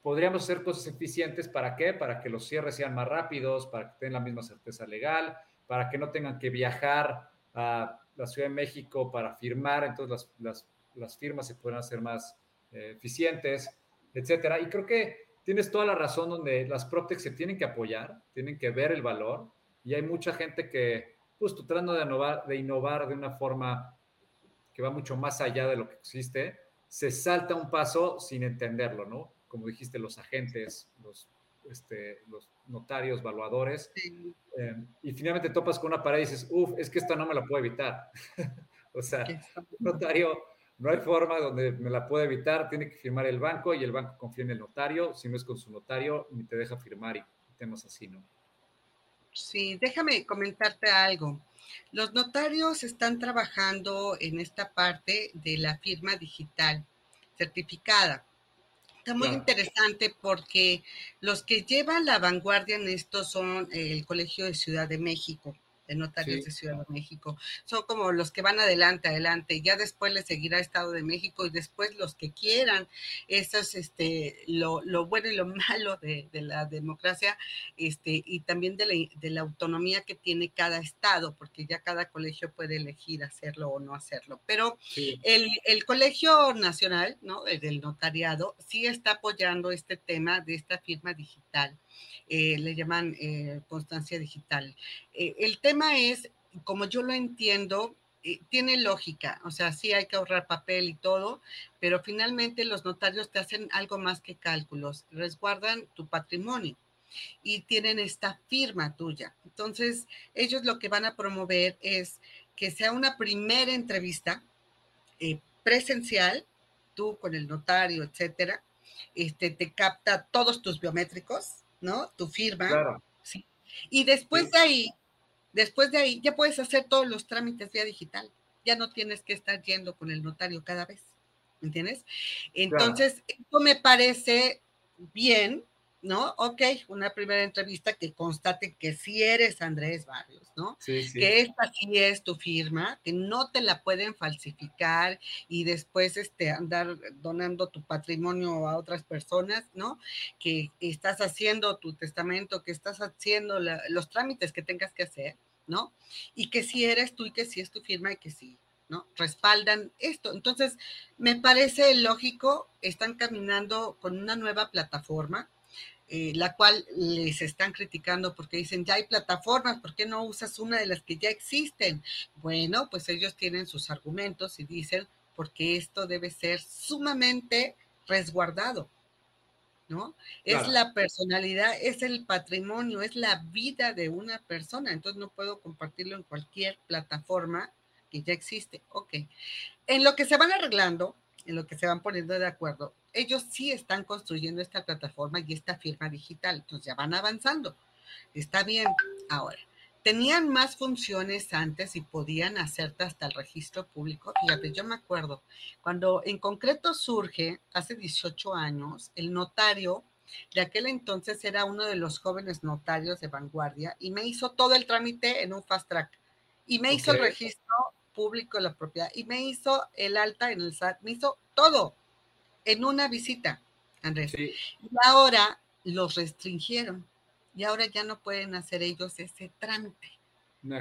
podríamos hacer cosas eficientes. ¿Para qué? Para que los cierres sean más rápidos, para que tengan la misma certeza legal, para que no tengan que viajar a la Ciudad de México para firmar, entonces las, las, firmas se puedan hacer más eh, eficientes, etcétera. Y creo que tienes toda la razón donde las PropTech se tienen que apoyar, tienen que ver el valor, y hay mucha gente que, pues, tratando de innovar, de innovar de una forma que va mucho más allá de lo que existe, se salta un paso sin entenderlo, ¿no? Como dijiste, los agentes, los, este, los notarios, evaluadores, eh, y finalmente topas con una pared y dices, uff, es que esta no me la puedo evitar. *laughs* o sea, notario, no hay forma donde me la pueda evitar, tiene que firmar el banco y el banco confía en el notario, si no es con su notario, ni te deja firmar y temas así, ¿no? Sí, déjame comentarte algo. Los notarios están trabajando en esta parte de la firma digital certificada. Está muy interesante porque los que llevan la vanguardia en esto son el Colegio de Ciudad de México de notarios de Ciudad de México. Son como los que van adelante, adelante. Ya después le seguirá Estado de México y después los que quieran. Eso es este, lo, bueno y lo *laughs* malo de, la democracia este, y también de la, de la, autonomía que tiene cada Estado, porque ya cada colegio puede elegir hacerlo o no hacerlo. Pero el, el, Colegio Nacional, ¿no? el del notariado, sí está apoyando este tema de esta firma digital. Eh, le llaman eh, constancia digital. Eh, el tema es, como yo lo entiendo, tiene lógica, o sea, sí hay que ahorrar papel y todo, pero finalmente los notarios te hacen algo más que cálculos, resguardan tu patrimonio y tienen esta firma tuya. Entonces, ellos lo que van a promover es que sea una primera entrevista presencial, tú con el notario, etcétera, este, te capta todos tus biométricos, ¿no? Tu firma. Claro. Sí. Y después de ahí, después de ahí, ya puedes hacer todos los trámites vía digital. Ya no tienes que estar yendo con el notario cada vez. ¿Entiendes? Entonces, esto me parece bien, ¿no? Ok, una primera entrevista que constate que sí eres Andrés Barrios, ¿no? Sí, sí. Que esta sí es tu firma, que no te la pueden falsificar y después este, andar donando tu patrimonio a otras personas, ¿no? Que estás haciendo tu testamento, que estás haciendo los trámites que tengas que hacer, ¿no? Y que sí eres tú y que sí es tu firma y que sí, ¿no? Respaldan esto. Entonces, me parece lógico, están caminando con una nueva plataforma, eh, la cual les están criticando porque dicen, ya hay plataformas, ¿por qué no usas una de las que ya existen? Bueno, pues ellos tienen sus argumentos y dicen, porque esto debe ser sumamente resguardado, ¿no? Es la personalidad, es el patrimonio, es la vida de una persona, entonces no puedo compartirlo en cualquier plataforma que ya existe. Ok. En lo que se van arreglando, en lo que se van poniendo de acuerdo, ellos sí están construyendo esta plataforma y esta firma digital, entonces ya van avanzando. Está bien. Ahora, tenían más funciones antes y podían hacerte hasta el registro público. Fíjate, yo me acuerdo, cuando en concreto surge, hace 18 años, el notario de aquel entonces era uno de los jóvenes notarios de vanguardia y me hizo todo el trámite en un fast track y me hizo el registro público de la propiedad y me hizo el alta en el SAT, me hizo todo en una visita, Andrés. Y ahora los restringieron y ahora ya no pueden hacer ellos ese trámite.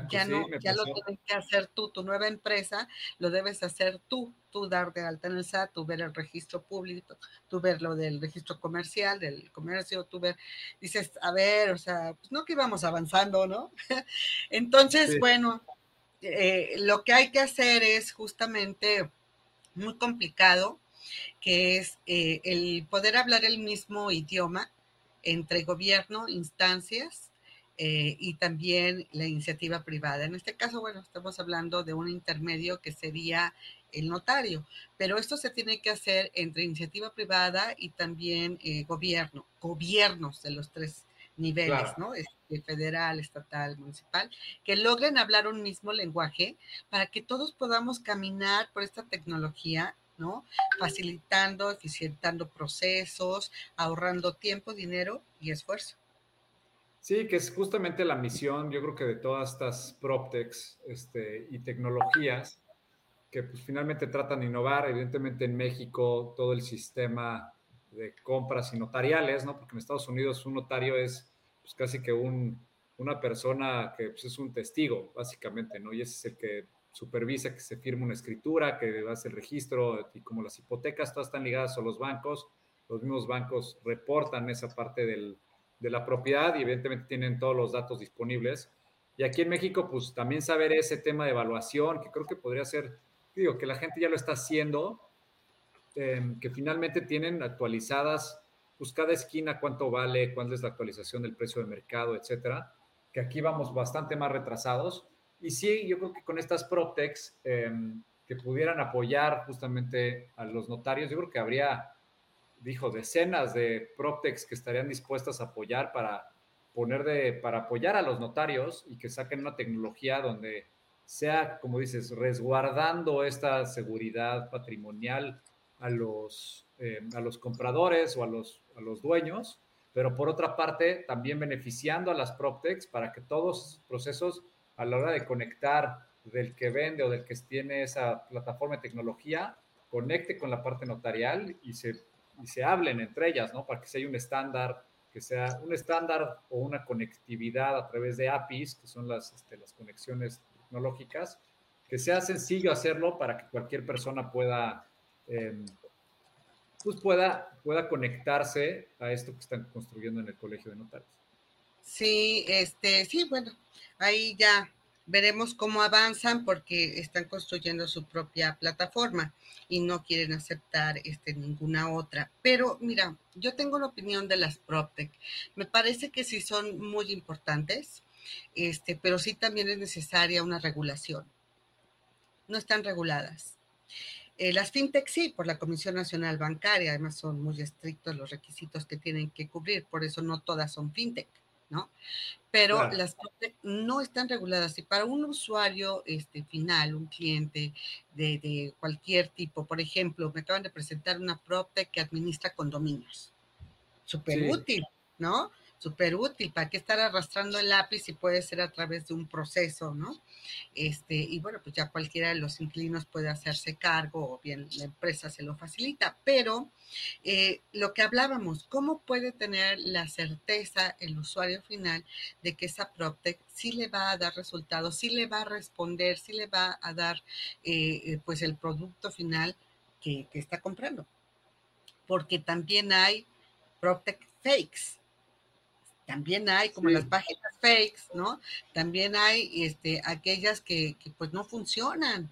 ya no, ya lo tienes que hacer tú, tu nueva empresa, lo debes hacer tú, tú dar de alta en el SAT, tú ver el registro público, tú ver lo del registro comercial, del comercio, tú ver, dices, a ver, o sea, pues no que íbamos avanzando, ¿no? *laughs* Entonces, bueno, eh, lo que hay que hacer es justamente muy complicado, que es eh, el poder hablar el mismo idioma entre gobierno, instancias eh, y también la iniciativa privada. En este caso, bueno, estamos hablando de un intermedio que sería el notario, pero esto se tiene que hacer entre iniciativa privada y también eh, gobierno, gobiernos de los tres niveles, ¿no? Este, federal, estatal, municipal, que logren hablar un mismo lenguaje para que todos podamos caminar por esta tecnología ¿no? Facilitando, eficientando procesos, ahorrando tiempo, dinero y esfuerzo. Sí, que es justamente la misión, yo creo que de todas estas PropTechs este, y tecnologías que pues, finalmente tratan de innovar, evidentemente en México todo el sistema de compras y notariales, ¿no? Porque en Estados Unidos un notario es pues, casi que un, una persona que pues, es un testigo, básicamente, ¿no? Y ese es el que supervisa que se firme una escritura, que hace el registro, y como las hipotecas todas están ligadas a los bancos, los mismos bancos reportan esa parte del, de la propiedad y evidentemente tienen todos los datos disponibles. Y aquí en México, pues también saber ese tema de evaluación, que creo que podría ser, digo, que la gente ya lo está haciendo, em, que finalmente tienen actualizadas, pues cada esquina cuánto vale, cuál es la actualización del precio de mercado, etcétera, que aquí vamos bastante más retrasados y sí, yo creo que con estas PropTechs em, que pudieran apoyar justamente a los notarios, yo creo que habría, dijo, decenas de PropTechs que estarían dispuestas a apoyar para poner de, para apoyar a los notarios y que saquen una tecnología donde sea, como dices, resguardando esta seguridad patrimonial a los, eh, a los compradores o a los, a los dueños, pero por otra parte también beneficiando a las PropTechs para que todos los procesos a la hora de conectar del que vende o del que tiene esa plataforma de tecnología, conecte con la parte notarial y se, y se hablen entre ellas, ¿no? Para que sea un estándar que sea un estándar o una conectividad a través de APIs, que son las, este, las conexiones tecnológicas, que sea sencillo hacerlo para que cualquier persona pueda, em, pues pueda, pueda conectarse a esto que están construyendo en el Colegio de Notarios. Sí, este, sí, bueno, ahí ya veremos cómo avanzan porque están construyendo su propia plataforma y no quieren aceptar este, ninguna otra. Pero mira, yo tengo la opinión de las PropTech. Me parece que sí son muy importantes, este, pero sí también es necesaria una regulación. No están reguladas. Eh, las fintech sí, por la Comisión Nacional Bancaria, además son muy estrictos los requisitos que tienen que cubrir, por eso no todas son fintech. ¿No? Pero las no están reguladas. Y para un usuario este, final, un cliente de, cualquier tipo, por ejemplo, me acaban de presentar una PropTech que administra condominios. Súper útil, ¿no? Súper útil. ¿Para qué estar arrastrando el lápiz si puede ser a través de un proceso, ¿no? Este, y bueno, pues ya cualquiera de los inquilinos puede hacerse cargo o bien la empresa se lo facilita. Pero eh, lo que hablábamos, ¿cómo puede tener la certeza el usuario final de que esa PropTech sí le va a dar resultados, sí le va a responder, sí le va a dar eh, eh, pues el producto final que, que está comprando? Porque también hay PropTech fakes también hay como las páginas fakes, ¿no? También hay este, aquellas que, pues no funcionan,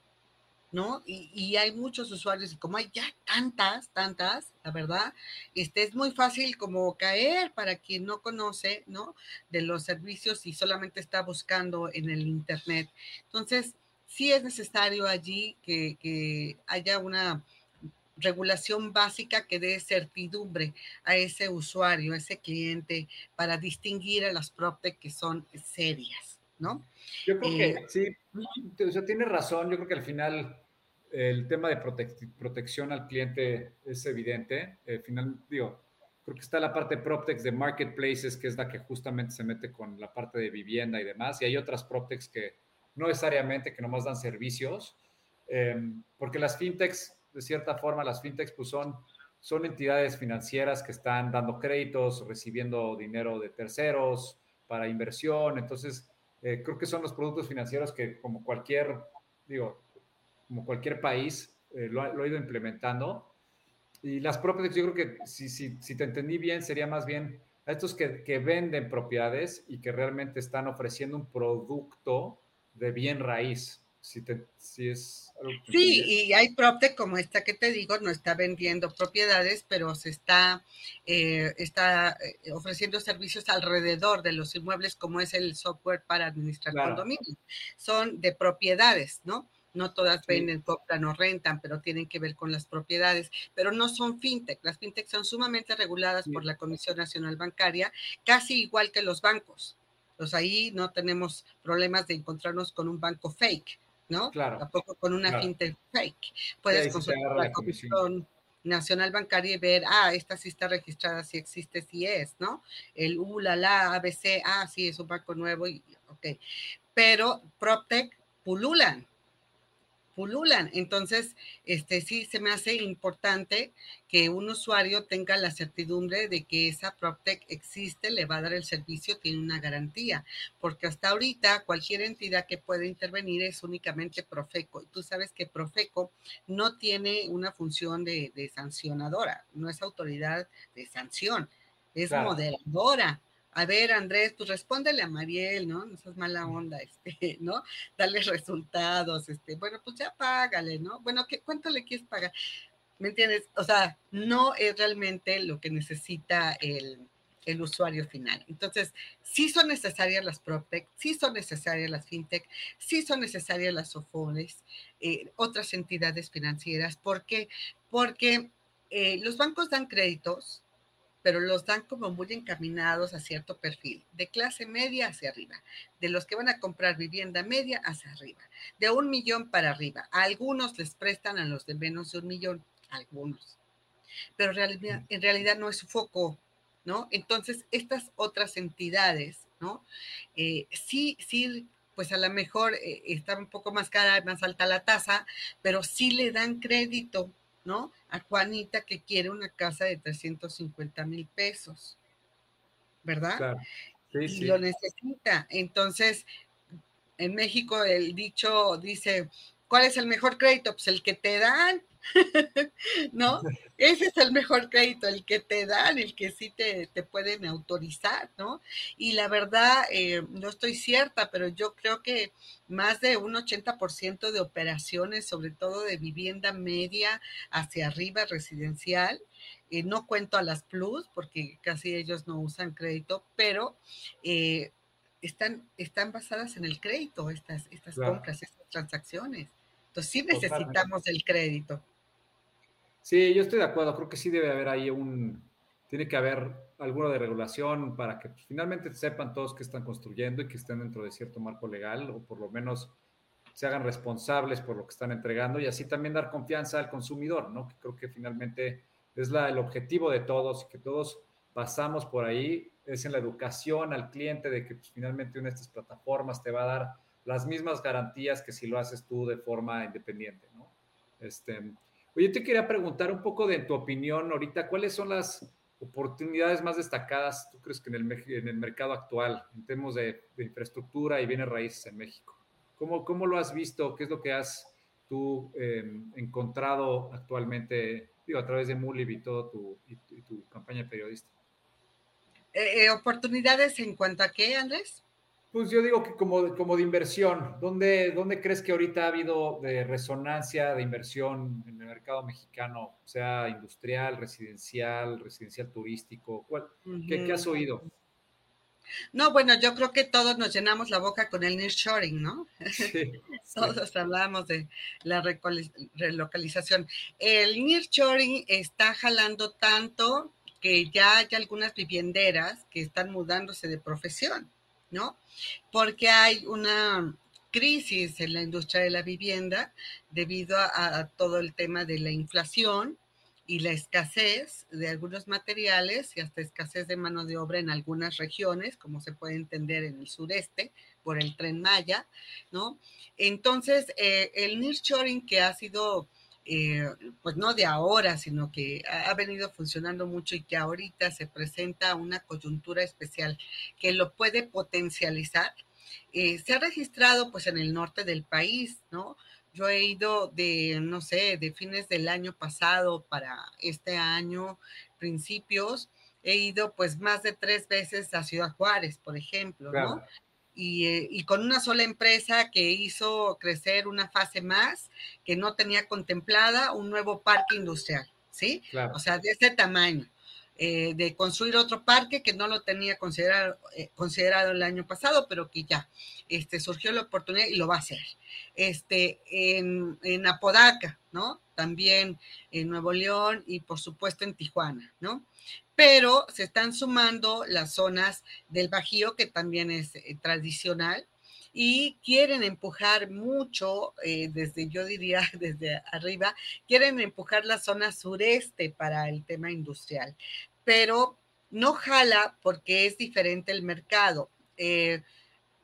¿no? Y, hay muchos usuarios y como hay ya tantas, tantas, la verdad, este, es muy fácil como caer para quien no conoce, ¿no? De los servicios y solamente está buscando en el Internet. Entonces, sí es necesario allí que, que haya una regulación básica que dé certidumbre a ese usuario, a ese cliente, para distinguir a las PropTech que son serias, ¿no? Yo creo que eh, sí, o sea, tiene razón. Yo creo que al final el tema de protección al cliente es evidente. Al final, digo, creo que está la parte de PropTechs de marketplaces, que es la que justamente se mete con la parte de vivienda y demás. Y hay otras PropTechs que no necesariamente, que nomás dan servicios, em, porque las fintechs de cierta forma, las fintechs pues son, son entidades financieras que están dando créditos, recibiendo dinero de terceros para inversión. Entonces, eh, creo que son los productos financieros que como cualquier, digo, como cualquier país eh, lo, ha, ido implementando. Y las propiedades, yo creo que si, si, si te entendí bien, sería más bien a estos que, que, venden propiedades y que realmente están ofreciendo un producto de bien raíz. Si, te, si es Sí, y hay PropTech como esta que te digo, no está vendiendo propiedades, pero se está, eh, está eh, ofreciendo servicios alrededor de los inmuebles, como es el software para administrar condominios. Son de propiedades, ¿no? No todas venden, compran o rentan, pero tienen que ver con las propiedades, pero no son fintech. Las fintech son sumamente reguladas por la Comisión Nacional Bancaria, casi igual que los bancos. Pues ahí no tenemos problemas de encontrarnos con un banco fake ¿no? Claro. Tampoco con una fintech fake. Puedes consultar la Comisión Nacional Bancaria y ver, ah, esta sí está registrada, sí existe, sí es, ¿no? El ULA, la ABC, ah, sí, es un banco nuevo, y, ok. Pero PropTech pululan, pululan. Entonces, este sí se me hace importante que un usuario tenga la certidumbre de que esa PropTech existe, le va a dar el servicio, tiene una garantía, porque hasta ahorita cualquier entidad que pueda intervenir es únicamente Profeco. Y tú sabes que Profeco no tiene una función de, sancionadora, no es autoridad de sanción, es moderadora a ver, Andrés, pues respóndele a Mariel, ¿no? No seas mala onda, *laughs* este, ¿no? Dale resultados, este, bueno, pues ya págale, ¿no? Bueno, ¿qué, ¿cuánto le quieres pagar? ¿Me entiendes? O sea, no es realmente lo que necesita el, el usuario final. Entonces, sí son necesarias las PropTech, sí son necesarias las FinTech, sí son necesarias las SOFONES, eh, otras entidades financieras. ¿Por qué? Porque eh, los bancos dan créditos, pero los dan como muy encaminados a cierto perfil, de clase media hacia arriba, de los que van a comprar vivienda media hacia arriba, de un millón para arriba. A algunos les prestan a los de menos de un millón, algunos, pero en realidad no es su foco, ¿no? Entonces, estas otras entidades, ¿no? Eh, sí, sí pues a lo mejor eh, está un poco más cara, más alta la tasa, pero sí le dan crédito, ¿no? A Juanita que quiere una casa de 350 mil pesos, ¿verdad? Claro. Sí, y lo necesita. Entonces, en México el dicho dice, ¿cuál es el mejor crédito? Pues el que te dan. *laughs* ¿no? *laughs* Ese es el mejor crédito, el que te dan, el que sí te, pueden autorizar, ¿no? Y la verdad, eh, no estoy cierta, pero yo creo que más de un 80% de operaciones, sobre todo de vivienda media hacia arriba residencial, eh, no cuento a las plus, porque casi ellos no usan crédito, pero... Eh, están, están basadas en el crédito, estas, estas compras, estas transacciones. Entonces sí necesitamos el crédito. Sí, yo estoy de acuerdo. Creo que sí debe haber ahí un, tiene que haber alguna de regulación para que pues, finalmente sepan todos que están construyendo y que estén dentro de cierto marco legal o por lo menos se hagan responsables por lo que están entregando y así también dar confianza al consumidor, ¿no? Que creo que finalmente es la, el objetivo de todos y que todos pasamos por ahí, es en la educación al cliente de que pues, finalmente una de estas plataformas te va a dar las mismas garantías que si lo haces tú de forma independiente, ¿no? Este, Oye, te quería preguntar un poco de tu opinión ahorita, ¿cuáles son las oportunidades más destacadas, tú crees que en el, en el mercado actual, en términos de, infraestructura y bienes raíces en México? ¿Cómo, ¿Cómo, lo has visto? ¿Qué es lo que has tú em, encontrado actualmente, digo, a través de Mulib y todo tu, y, tu campaña periodista? Eh, eh, ¿Oportunidades en cuanto a qué, Andrés? Pues yo digo que como, como de inversión, ¿dónde, ¿dónde crees que ahorita ha habido de resonancia de inversión en el mercado mexicano, sea industrial, residencial, residencial turístico? ¿qué, has oído? No, bueno, yo creo que todos nos llenamos la boca con el nearshoring, ¿no? Sí, *laughs* todos hablamos de la relocalización. El nearshoring está jalando tanto que ya hay algunas vivienderas que están mudándose de profesión. ¿No? Porque hay una crisis en la industria de la vivienda debido a, todo el tema de la inflación y la escasez de algunos materiales y hasta escasez de mano de obra en algunas regiones, como se puede entender en el sureste por el tren Maya, ¿no? Entonces, eh, el nearshoring que ha sido eh, pues no de ahora, sino que ha, venido funcionando mucho y que ahorita se presenta una coyuntura especial que lo puede potencializar. Eh, se ha registrado pues en el norte del país, ¿no? Yo he ido de, no sé, de fines del año pasado para este año, principios, he ido pues más de tres veces a Ciudad Juárez, por ejemplo, ¿no? Eh, y, con una sola empresa que hizo crecer una fase más que no tenía contemplada un nuevo parque industrial, ¿sí? O sea, de ese tamaño. Eh, de construir otro parque que no lo tenía considerado, eh, considerado el año pasado, pero que ya este, surgió la oportunidad y lo va a hacer. Este, en, en Apodaca, ¿no? También en Nuevo León y por supuesto en Tijuana, ¿no? Pero se están sumando las zonas del Bajío, que también es eh, tradicional, y quieren empujar mucho, eh, desde, yo diría, *laughs* desde arriba, quieren empujar la zona sureste para el tema industrial, pero no jala porque es diferente el mercado. Eh,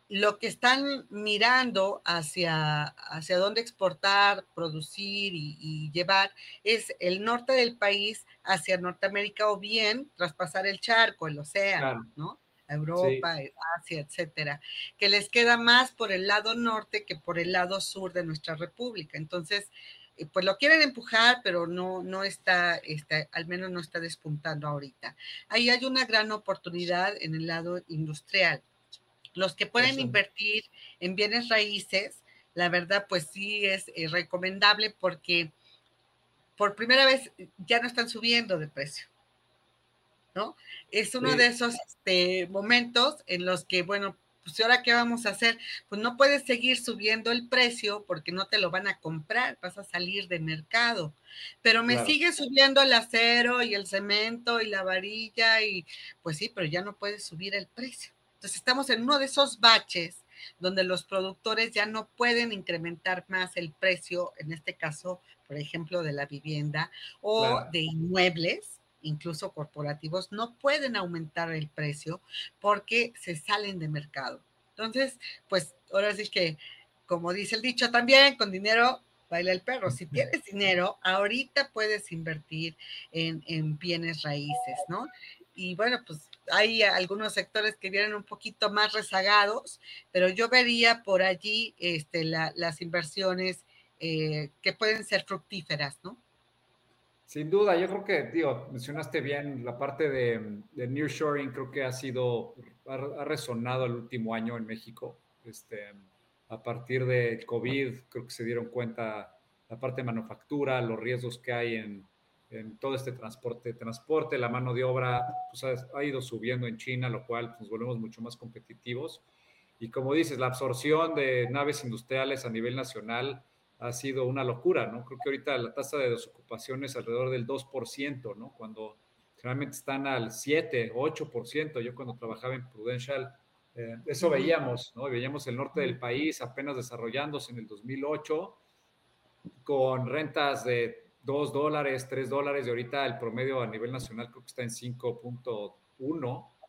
lo que están mirando hacia, hacia dónde exportar, producir y, llevar es el norte del país hacia Norteamérica o bien traspasar el charco, el océano, ¿no? Europa, Asia, etcétera, que les queda más por el lado norte que por el lado sur de nuestra república. Entonces, eh, pues lo quieren empujar, pero no, no está, está, al menos no está despuntando ahorita. Ahí hay una gran oportunidad en el lado industrial los que pueden invertir en bienes raíces, la verdad, pues sí es eh, recomendable porque por primera vez ya no están subiendo de precio. ¿No? Es uno de esos este, momentos en los que, bueno, pues ahora qué vamos a hacer? Pues no puedes seguir subiendo el precio porque no te lo van a comprar, vas a salir de mercado. Pero me sigue subiendo el acero y el cemento y la varilla y pues sí, pero ya no puedes subir el precio. Entonces estamos en uno de esos baches donde los productores ya no pueden incrementar más el precio, en este caso, por ejemplo, de la vivienda o de inmuebles, incluso corporativos, no pueden aumentar el precio porque se salen de mercado. Entonces, pues ahora sí que, como dice el dicho también, con dinero baila el perro. Si tienes dinero, ahorita puedes invertir en, en bienes raíces, ¿no? Y bueno, pues hay algunos sectores que vienen un poquito más rezagados, pero yo vería por allí este, las inversiones eh, que pueden ser fructíferas, ¿no? Sin duda, yo creo que, digo, mencionaste bien la parte de, de nearshoring, creo que ha sido, ha, resonado el último año en México. Este, a partir del COVID, creo que se dieron cuenta la parte de manufactura, los riesgos que hay en, en todo este transporte. Transporte, la mano de obra pues, ha, ido subiendo en China, lo cual pues, nos volvemos mucho más competitivos. Y como dices, la absorción de naves industriales a nivel nacional ha sido una locura, ¿no? Creo que ahorita la tasa de desocupación es alrededor del 2%, ¿no? Cuando generalmente están al 7, 8%. Yo cuando trabajaba en Prudential, eh, eso veíamos, ¿no? Veíamos el norte del país apenas desarrollándose en el 2008 con rentas de 2 dólares, 3 dólares, y ahorita el promedio a nivel nacional creo que está en 5.1,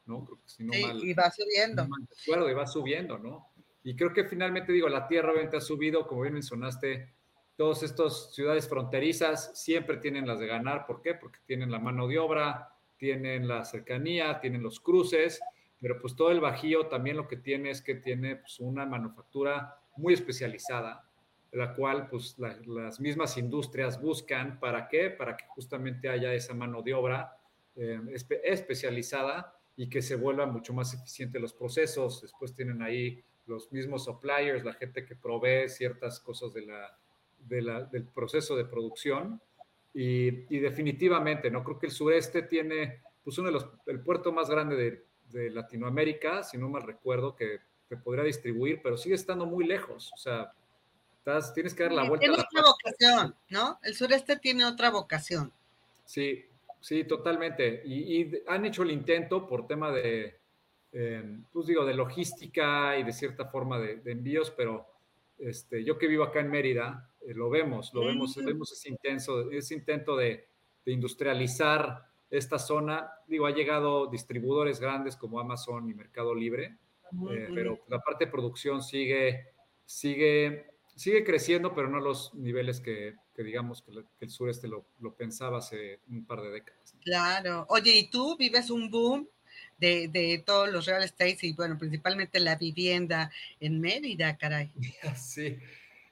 ¿no? Creo que si no sí, y va subiendo. No y va subiendo, ¿no? Y creo que finalmente, digo, la tierra obviamente ha subido, como bien mencionaste, todas estas ciudades fronterizas siempre tienen las de ganar. ¿Por qué? Porque tienen la mano de obra, tienen la cercanía, tienen los cruces, pero pues todo el Bajío también lo que tiene es que tiene pues, una manufactura muy especializada, la cual pues las mismas industrias buscan. ¿Para qué? Para que justamente haya esa mano de obra eh, especializada y que se vuelvan mucho más eficientes los procesos. Después tienen ahí los mismos suppliers, la gente que provee ciertas cosas de la, del proceso de producción. Y, definitivamente, ¿no? Creo que el sureste tiene pues uno de los, el puerto más grande de, Latinoamérica, si no mal recuerdo, que te podría distribuir, pero sigue estando muy lejos. O sea, tienes que dar la vuelta. Tiene otra vocación, ¿no? El sureste tiene otra vocación. Sí, sí, totalmente. Y, han hecho el intento por tema de, eh, pues digo, de logística y de cierta forma de, envíos, pero este, yo que vivo acá en Mérida, eh, lo vemos, lo vemos, vemos ese, intenso, ese intento de, industrializar esta zona. Digo, ha llegado distribuidores grandes como Amazon y Mercado Libre, eh, pero la parte de producción sigue, sigue sigue creciendo, pero no a los niveles que, digamos que, el sureste lo, lo, pensaba hace un par de décadas. Claro. Oye, ¿y tú vives un boom de, de, todos los real estates y, bueno, principalmente la vivienda en Mérida, caray? *laughs* Sí,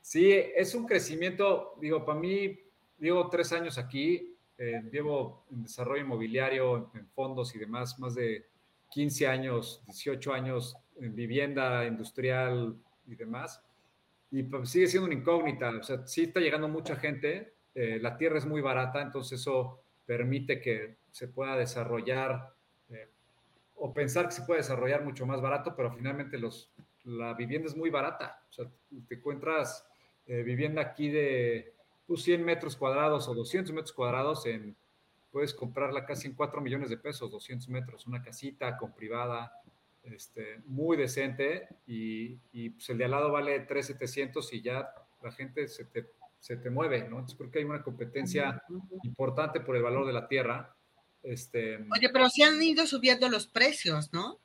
sí, es un crecimiento, digo, para mí, llevo tres años aquí, eh, llevo en desarrollo inmobiliario, en fondos y demás, más de 15 años, 18 años en vivienda industrial y demás y pues, sigue siendo una incógnita. O sea, sí está llegando mucha gente, eh, la tierra es muy barata, entonces eso permite que se pueda desarrollar eh, o pensar que se puede desarrollar mucho más barato, pero finalmente los, la vivienda es muy barata. O sea, te encuentras eh, vivienda aquí de 100 pues, metros cuadrados o 200 metros cuadrados en, puedes comprarla casi en 4 millones de pesos, 200 metros, una casita con privada, este, muy decente y, pues el de al lado vale 3,700 y ya la gente se te, se te mueve, ¿no? Entonces creo que hay una competencia importante por el valor de la tierra. Este, Oye, pero sí han ido subiendo los precios, ¿no?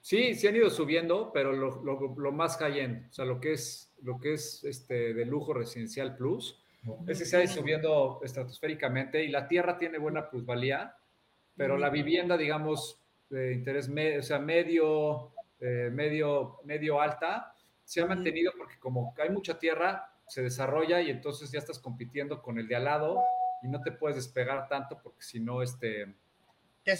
Sí, sí han ido subiendo, pero lo, lo, más high-end, o sea, lo que es, lo que es este, de lujo residencial plus, ese se ha ido subiendo estratosféricamente y la tierra tiene buena plusvalía, pero la vivienda, digamos, de interés medio, o sea, medio, eh, medio, medio alta, se ha mantenido porque como hay mucha tierra, se desarrolla y entonces ya estás compitiendo con el de al lado y no te puedes despegar tanto porque si no, este, te,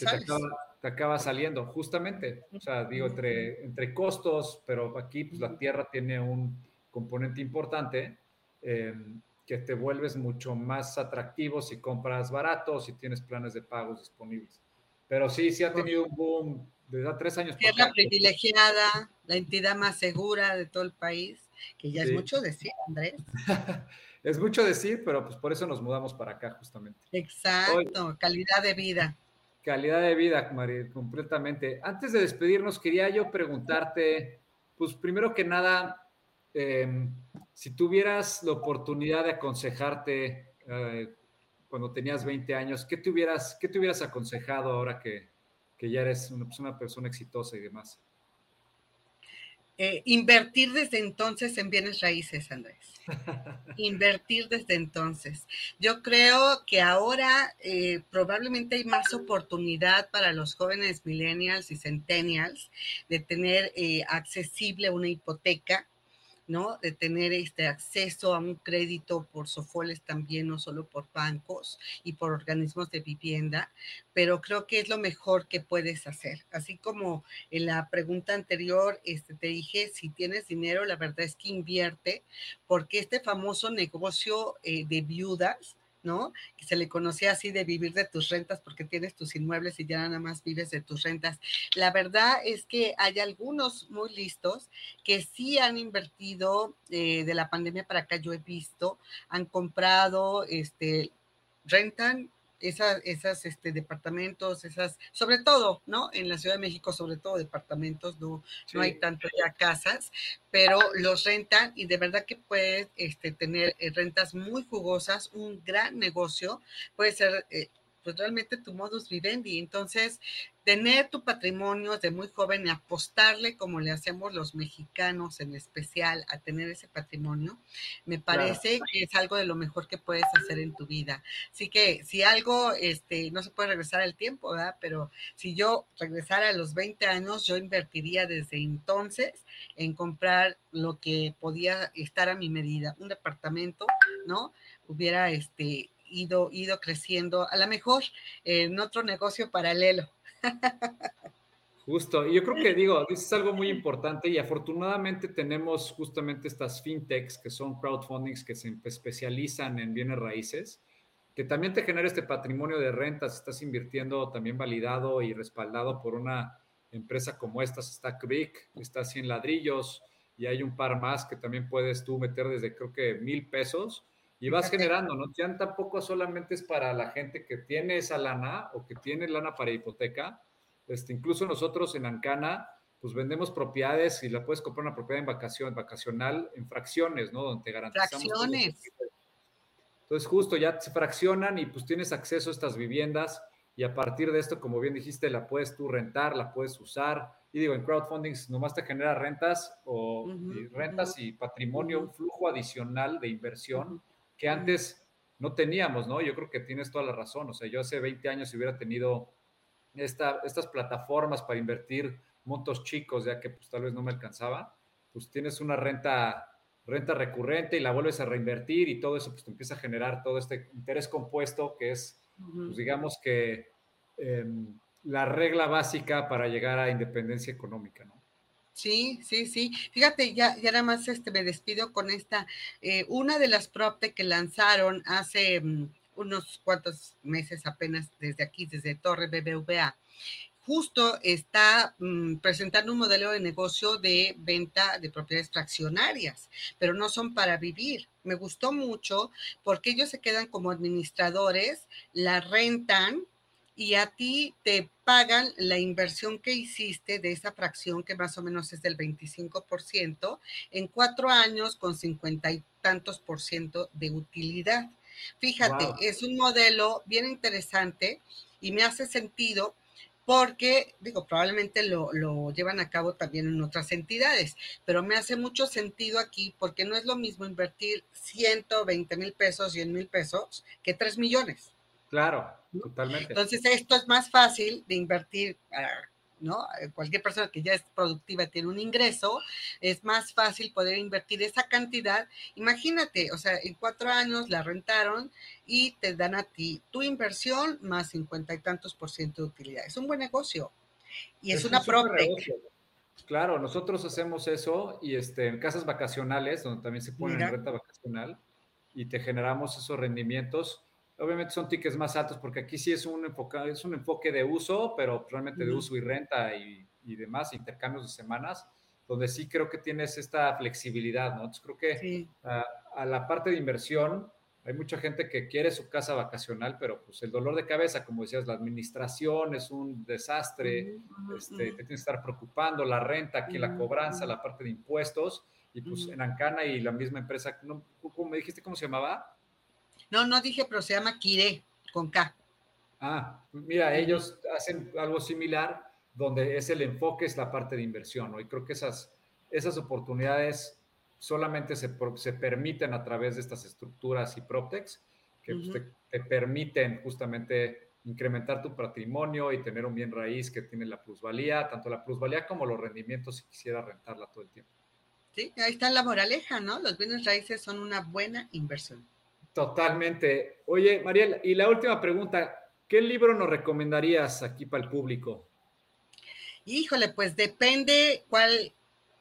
acaba, saliendo, justamente. O sea, digo, entre, entre costos, pero aquí pues, la tierra tiene un componente importante em, que te vuelves mucho más atractivo si compras barato, si tienes planes de pagos disponibles. Pero sí, sí ha tenido un boom desde tres años. Tierra privilegiada, la entidad más segura de todo el país, que ya es mucho decir, Andrés. *laughs* es mucho decir, pero pues por eso nos mudamos para acá justamente. Exacto, calidad de vida. Calidad de vida, María, completamente. Antes de despedirnos, quería yo preguntarte, pues primero que nada, em, si tuvieras la oportunidad de aconsejarte eh, cuando tenías 20 años, ¿qué te hubieras, qué te hubieras aconsejado ahora que, que ya eres una, pues, una persona exitosa y demás? Eh, invertir desde entonces en bienes raíces, Andrés. *laughs* invertir desde entonces. Yo creo que ahora eh, probablemente hay más oportunidad para los jóvenes millennials y centennials de tener eh, accesible una hipoteca ¿no? De tener este acceso a un crédito por sofoles también, no solo por bancos y por organismos de vivienda, pero creo que es lo mejor que puedes hacer. Así como en la pregunta anterior este, te dije, si tienes dinero, la verdad es que invierte, porque este famoso negocio eh, de viudas, ¿no? Que se le conocía así de vivir de tus rentas porque tienes tus inmuebles y ya nada más vives de tus rentas. La verdad es que hay algunos muy listos que sí han invertido eh, de la pandemia para acá, yo he visto, han comprado, este, rentan esas, este, departamentos, esas, sobre todo, ¿no? En la Ciudad de México, sobre todo departamentos, no, no hay tanto ya casas, pero los rentan y de verdad que puedes este, tener eh, rentas muy jugosas, un gran negocio, puede ser... Eh, pues realmente tu modus vivendi. Entonces, tener tu patrimonio de muy joven y apostarle como le hacemos los mexicanos en especial a tener ese patrimonio, me parece que es algo de lo mejor que puedes hacer en tu vida. Así que si algo, este, no se puede regresar al tiempo, ¿verdad? Pero si yo regresara a los 20 años, yo invertiría desde entonces en comprar lo que podía estar a mi medida, un departamento, ¿no? Hubiera, este, ido, ido creciendo, a lo mejor en otro negocio paralelo. *laughs* Justo, y yo creo que digo, es algo muy importante y afortunadamente tenemos justamente estas fintechs que son crowdfundings que se especializan en bienes raíces, que también te genera este patrimonio de rentas, estás invirtiendo también validado y respaldado por una empresa como esta, está Creek, está 100 ladrillos y hay un par más que también puedes tú meter desde creo que mil pesos y vas generando, ¿no? Ya tampoco solamente es para la gente que tiene esa lana o que tiene lana para hipoteca. Este, incluso nosotros en Ancana, pues vendemos propiedades y la puedes comprar una propiedad en vacación, vacacional en fracciones, ¿no? Donde te garantizamos. Fracciones. Entonces, justo ya se fraccionan y pues tienes acceso a estas viviendas y a partir de esto, como bien dijiste, la puedes tú rentar, la puedes usar. Y digo, en crowdfunding nomás te genera rentas o rentas y patrimonio, un flujo adicional de inversión que antes no teníamos, ¿no? Yo creo que tienes toda la razón. O sea, yo hace 20 años si hubiera tenido esta, estas plataformas para invertir montos chicos, ya que pues tal vez no me alcanzaba, pues tienes una renta, renta recurrente y la vuelves a reinvertir y todo eso pues te empieza a generar todo este interés compuesto que es, pues digamos que em, la regla básica para llegar a independencia económica, ¿no? Sí, sí, sí. Fíjate, ya, ya nada más este, me despido con esta. Eh, una de las PropTech que lanzaron hace mm, unos cuantos meses apenas desde aquí, desde Torre BBVA, justo está mm, presentando un modelo de negocio de venta de propiedades fraccionarias, pero no son para vivir. Me gustó mucho porque ellos se quedan como administradores, la rentan y a ti te pagan la inversión que hiciste de esa fracción que más o menos es del 25% en cuatro años con cincuenta y tantos por ciento de utilidad. Fíjate, es un modelo bien interesante y me hace sentido porque, digo, probablemente lo, lo, llevan a cabo también en otras entidades, pero me hace mucho sentido aquí porque no es lo mismo invertir 120 mil pesos, 100 mil pesos que 3 millones. Claro, totalmente. Entonces, esto es más fácil de invertir, ah, ¿no? Eh, cualquier persona que ya es productiva tiene un ingreso, es más fácil poder invertir esa cantidad. Imagínate, o sea, en cuatro años la rentaron y te dan a ti tu inversión más cincuenta y tantos por ciento de utilidad. Es un buen negocio. Y es, una propia. Claro, nosotros hacemos eso y este, en casas vacacionales, donde también se pone en renta vacacional, y te generamos esos rendimientos obviamente son tickets más altos porque aquí sí es un enfoque, es un enfoque de uso, pero realmente de uso y renta y, y, demás, intercambios de semanas, donde sí creo que tienes esta flexibilidad, ¿no? Entonces creo que a la parte de inversión, hay mucha gente que quiere su casa vacacional, pero pues el dolor de cabeza, como decías, la administración es un desastre, este, te tienes que estar preocupando, la renta, aquí la cobranza, la parte de impuestos, y pues en Ancana y la misma empresa, ¿cómo me dijiste cómo se llamaba? No, no dije, pero se llama Kire, con K. Ah, mira, ellos hacen algo similar, donde es el enfoque, es la parte de inversión, ¿no? Y creo que esas, esas oportunidades solamente se, se permiten a través de estas estructuras y Proptex, que te, te, permiten justamente incrementar tu patrimonio y tener un bien raíz que tiene la plusvalía, tanto la plusvalía como los rendimientos si quisiera rentarla todo el tiempo. Sí, ahí está la moraleja, ¿no? Los bienes raíces son una buena inversión. Totalmente. Oye, Mariel, y la última pregunta, ¿qué libro nos recomendarías aquí para el público? Híjole, pues depende cuál,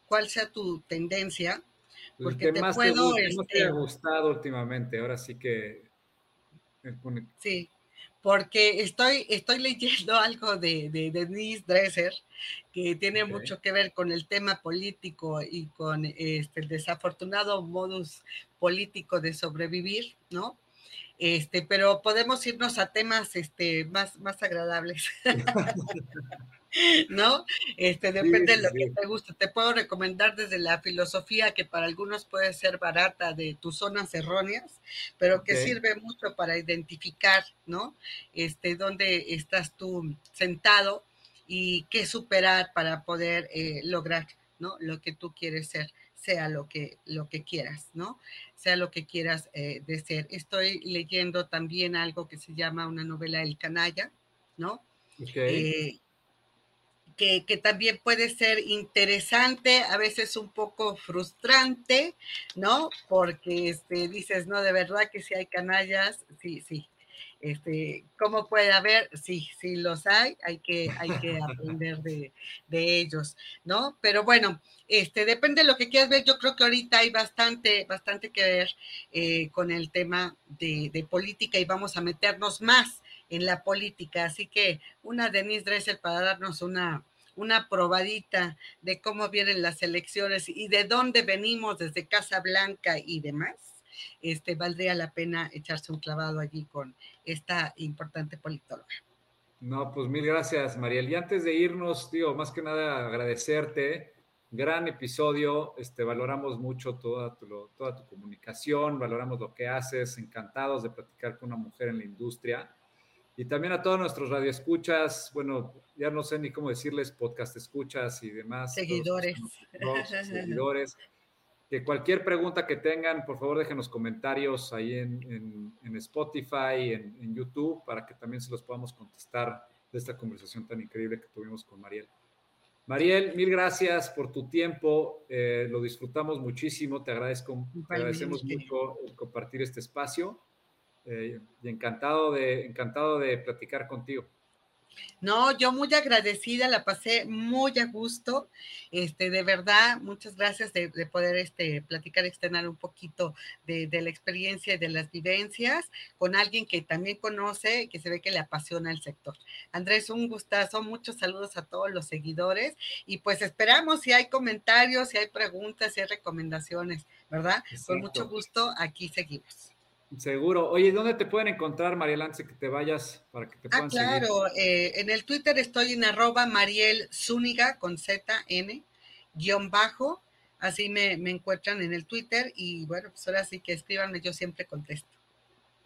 cuál sea tu tendencia, porque te puedo... Te, este... te ha gustado últimamente? Ahora sí que... Sí, porque estoy, estoy leyendo *laughs* algo de, de, Denise Dresser que tiene mucho que ver con el tema político y con este, el desafortunado modus político de sobrevivir, ¿no? Este, pero podemos irnos a temas este, más, más agradables. *laughs* *laughs* *laughs* ¿no? Este, depende de lo que te guste. Te puedo recomendar desde la filosofía que para algunos puede ser barata de tus zonas erróneas, pero que sirve mucho para identificar, ¿no? Este, dónde estás tú sentado y qué superar para poder eh, lograr, ¿no? Lo que tú quieres ser sea lo que, lo que quieras, ¿no? Sea lo que quieras eh, de ser. Estoy leyendo también algo que se llama una novela El Canalla, ¿no? Eh, que, también puede ser interesante, a veces un poco frustrante, ¿no? Porque este, dices, no, de verdad que si hay canallas, sí, sí. Este, ¿Cómo puede haber? Sí, sí los hay, hay que, hay que aprender de, ellos, ¿no? Pero bueno, este, depende de lo que quieras ver. Yo creo que ahorita hay bastante, bastante que ver eh, con el tema de, de política y vamos a meternos más en la política. Así que una Denise Dressel para darnos una, una probadita de cómo vienen las elecciones y de dónde venimos desde Casa Blanca y demás, este, valdría la pena echarse un clavado allí con esta importante politóloga. No, pues mil gracias, Mariel. Y antes de irnos, digo, más que nada agradecerte. Gran episodio, este, valoramos mucho toda tu, toda tu comunicación, valoramos lo que haces, encantados de platicar con una mujer en la industria. Y también a todos nuestros radioescuchas, bueno, ya no sé ni cómo decirles, podcast escuchas y demás. Seguidores. *laughs* seguidores. Que cualquier pregunta que tengan, por favor, dejen los comentarios ahí en, en, Spotify, en, en, YouTube, para que también se los podamos contestar de esta conversación tan increíble que tuvimos con Mariel. Mariel, mil gracias por tu tiempo, eh, lo disfrutamos muchísimo, te agradezco, te agradecemos mucho compartir este espacio eh, y encantado de, encantado de platicar contigo. No, yo muy agradecida, la pasé muy a gusto, este, de verdad, muchas gracias de, poder este, platicar, externar un poquito de, la experiencia y de las vivencias con alguien que también conoce, que se ve que le apasiona el sector. Andrés, un gustazo, muchos saludos a todos los seguidores y pues esperamos si hay comentarios, si hay preguntas, si hay recomendaciones, ¿verdad? Con mucho gusto, aquí seguimos. Seguro. Oye, ¿dónde te pueden encontrar, Mariel, antes que te vayas para que te ah, puedan ah, claro. Eh, en el Twitter estoy en arroba Mariel Zúñiga con Z, N, guion bajo. Así me, encuentran en el Twitter y bueno, pues ahora sí que escríbanme, yo siempre contesto.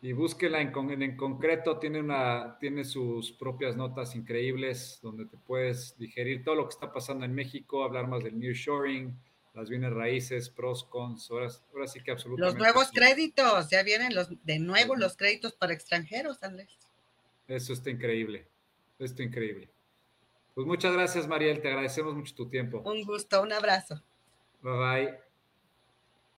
Y búsquela en, en, concreto, tiene, una, tiene sus propias notas increíbles donde te puedes digerir todo lo que está pasando en México, hablar más del nearshoring, las bienes raíces, pros, cons, ahora, sí que absolutamente. Los nuevos créditos, ya vienen los de nuevo los créditos para extranjeros, Andrés. Eso está increíble, esto increíble. Pues muchas gracias, Mariel, te agradecemos mucho tu tiempo. Un gusto, un abrazo. Bye bye.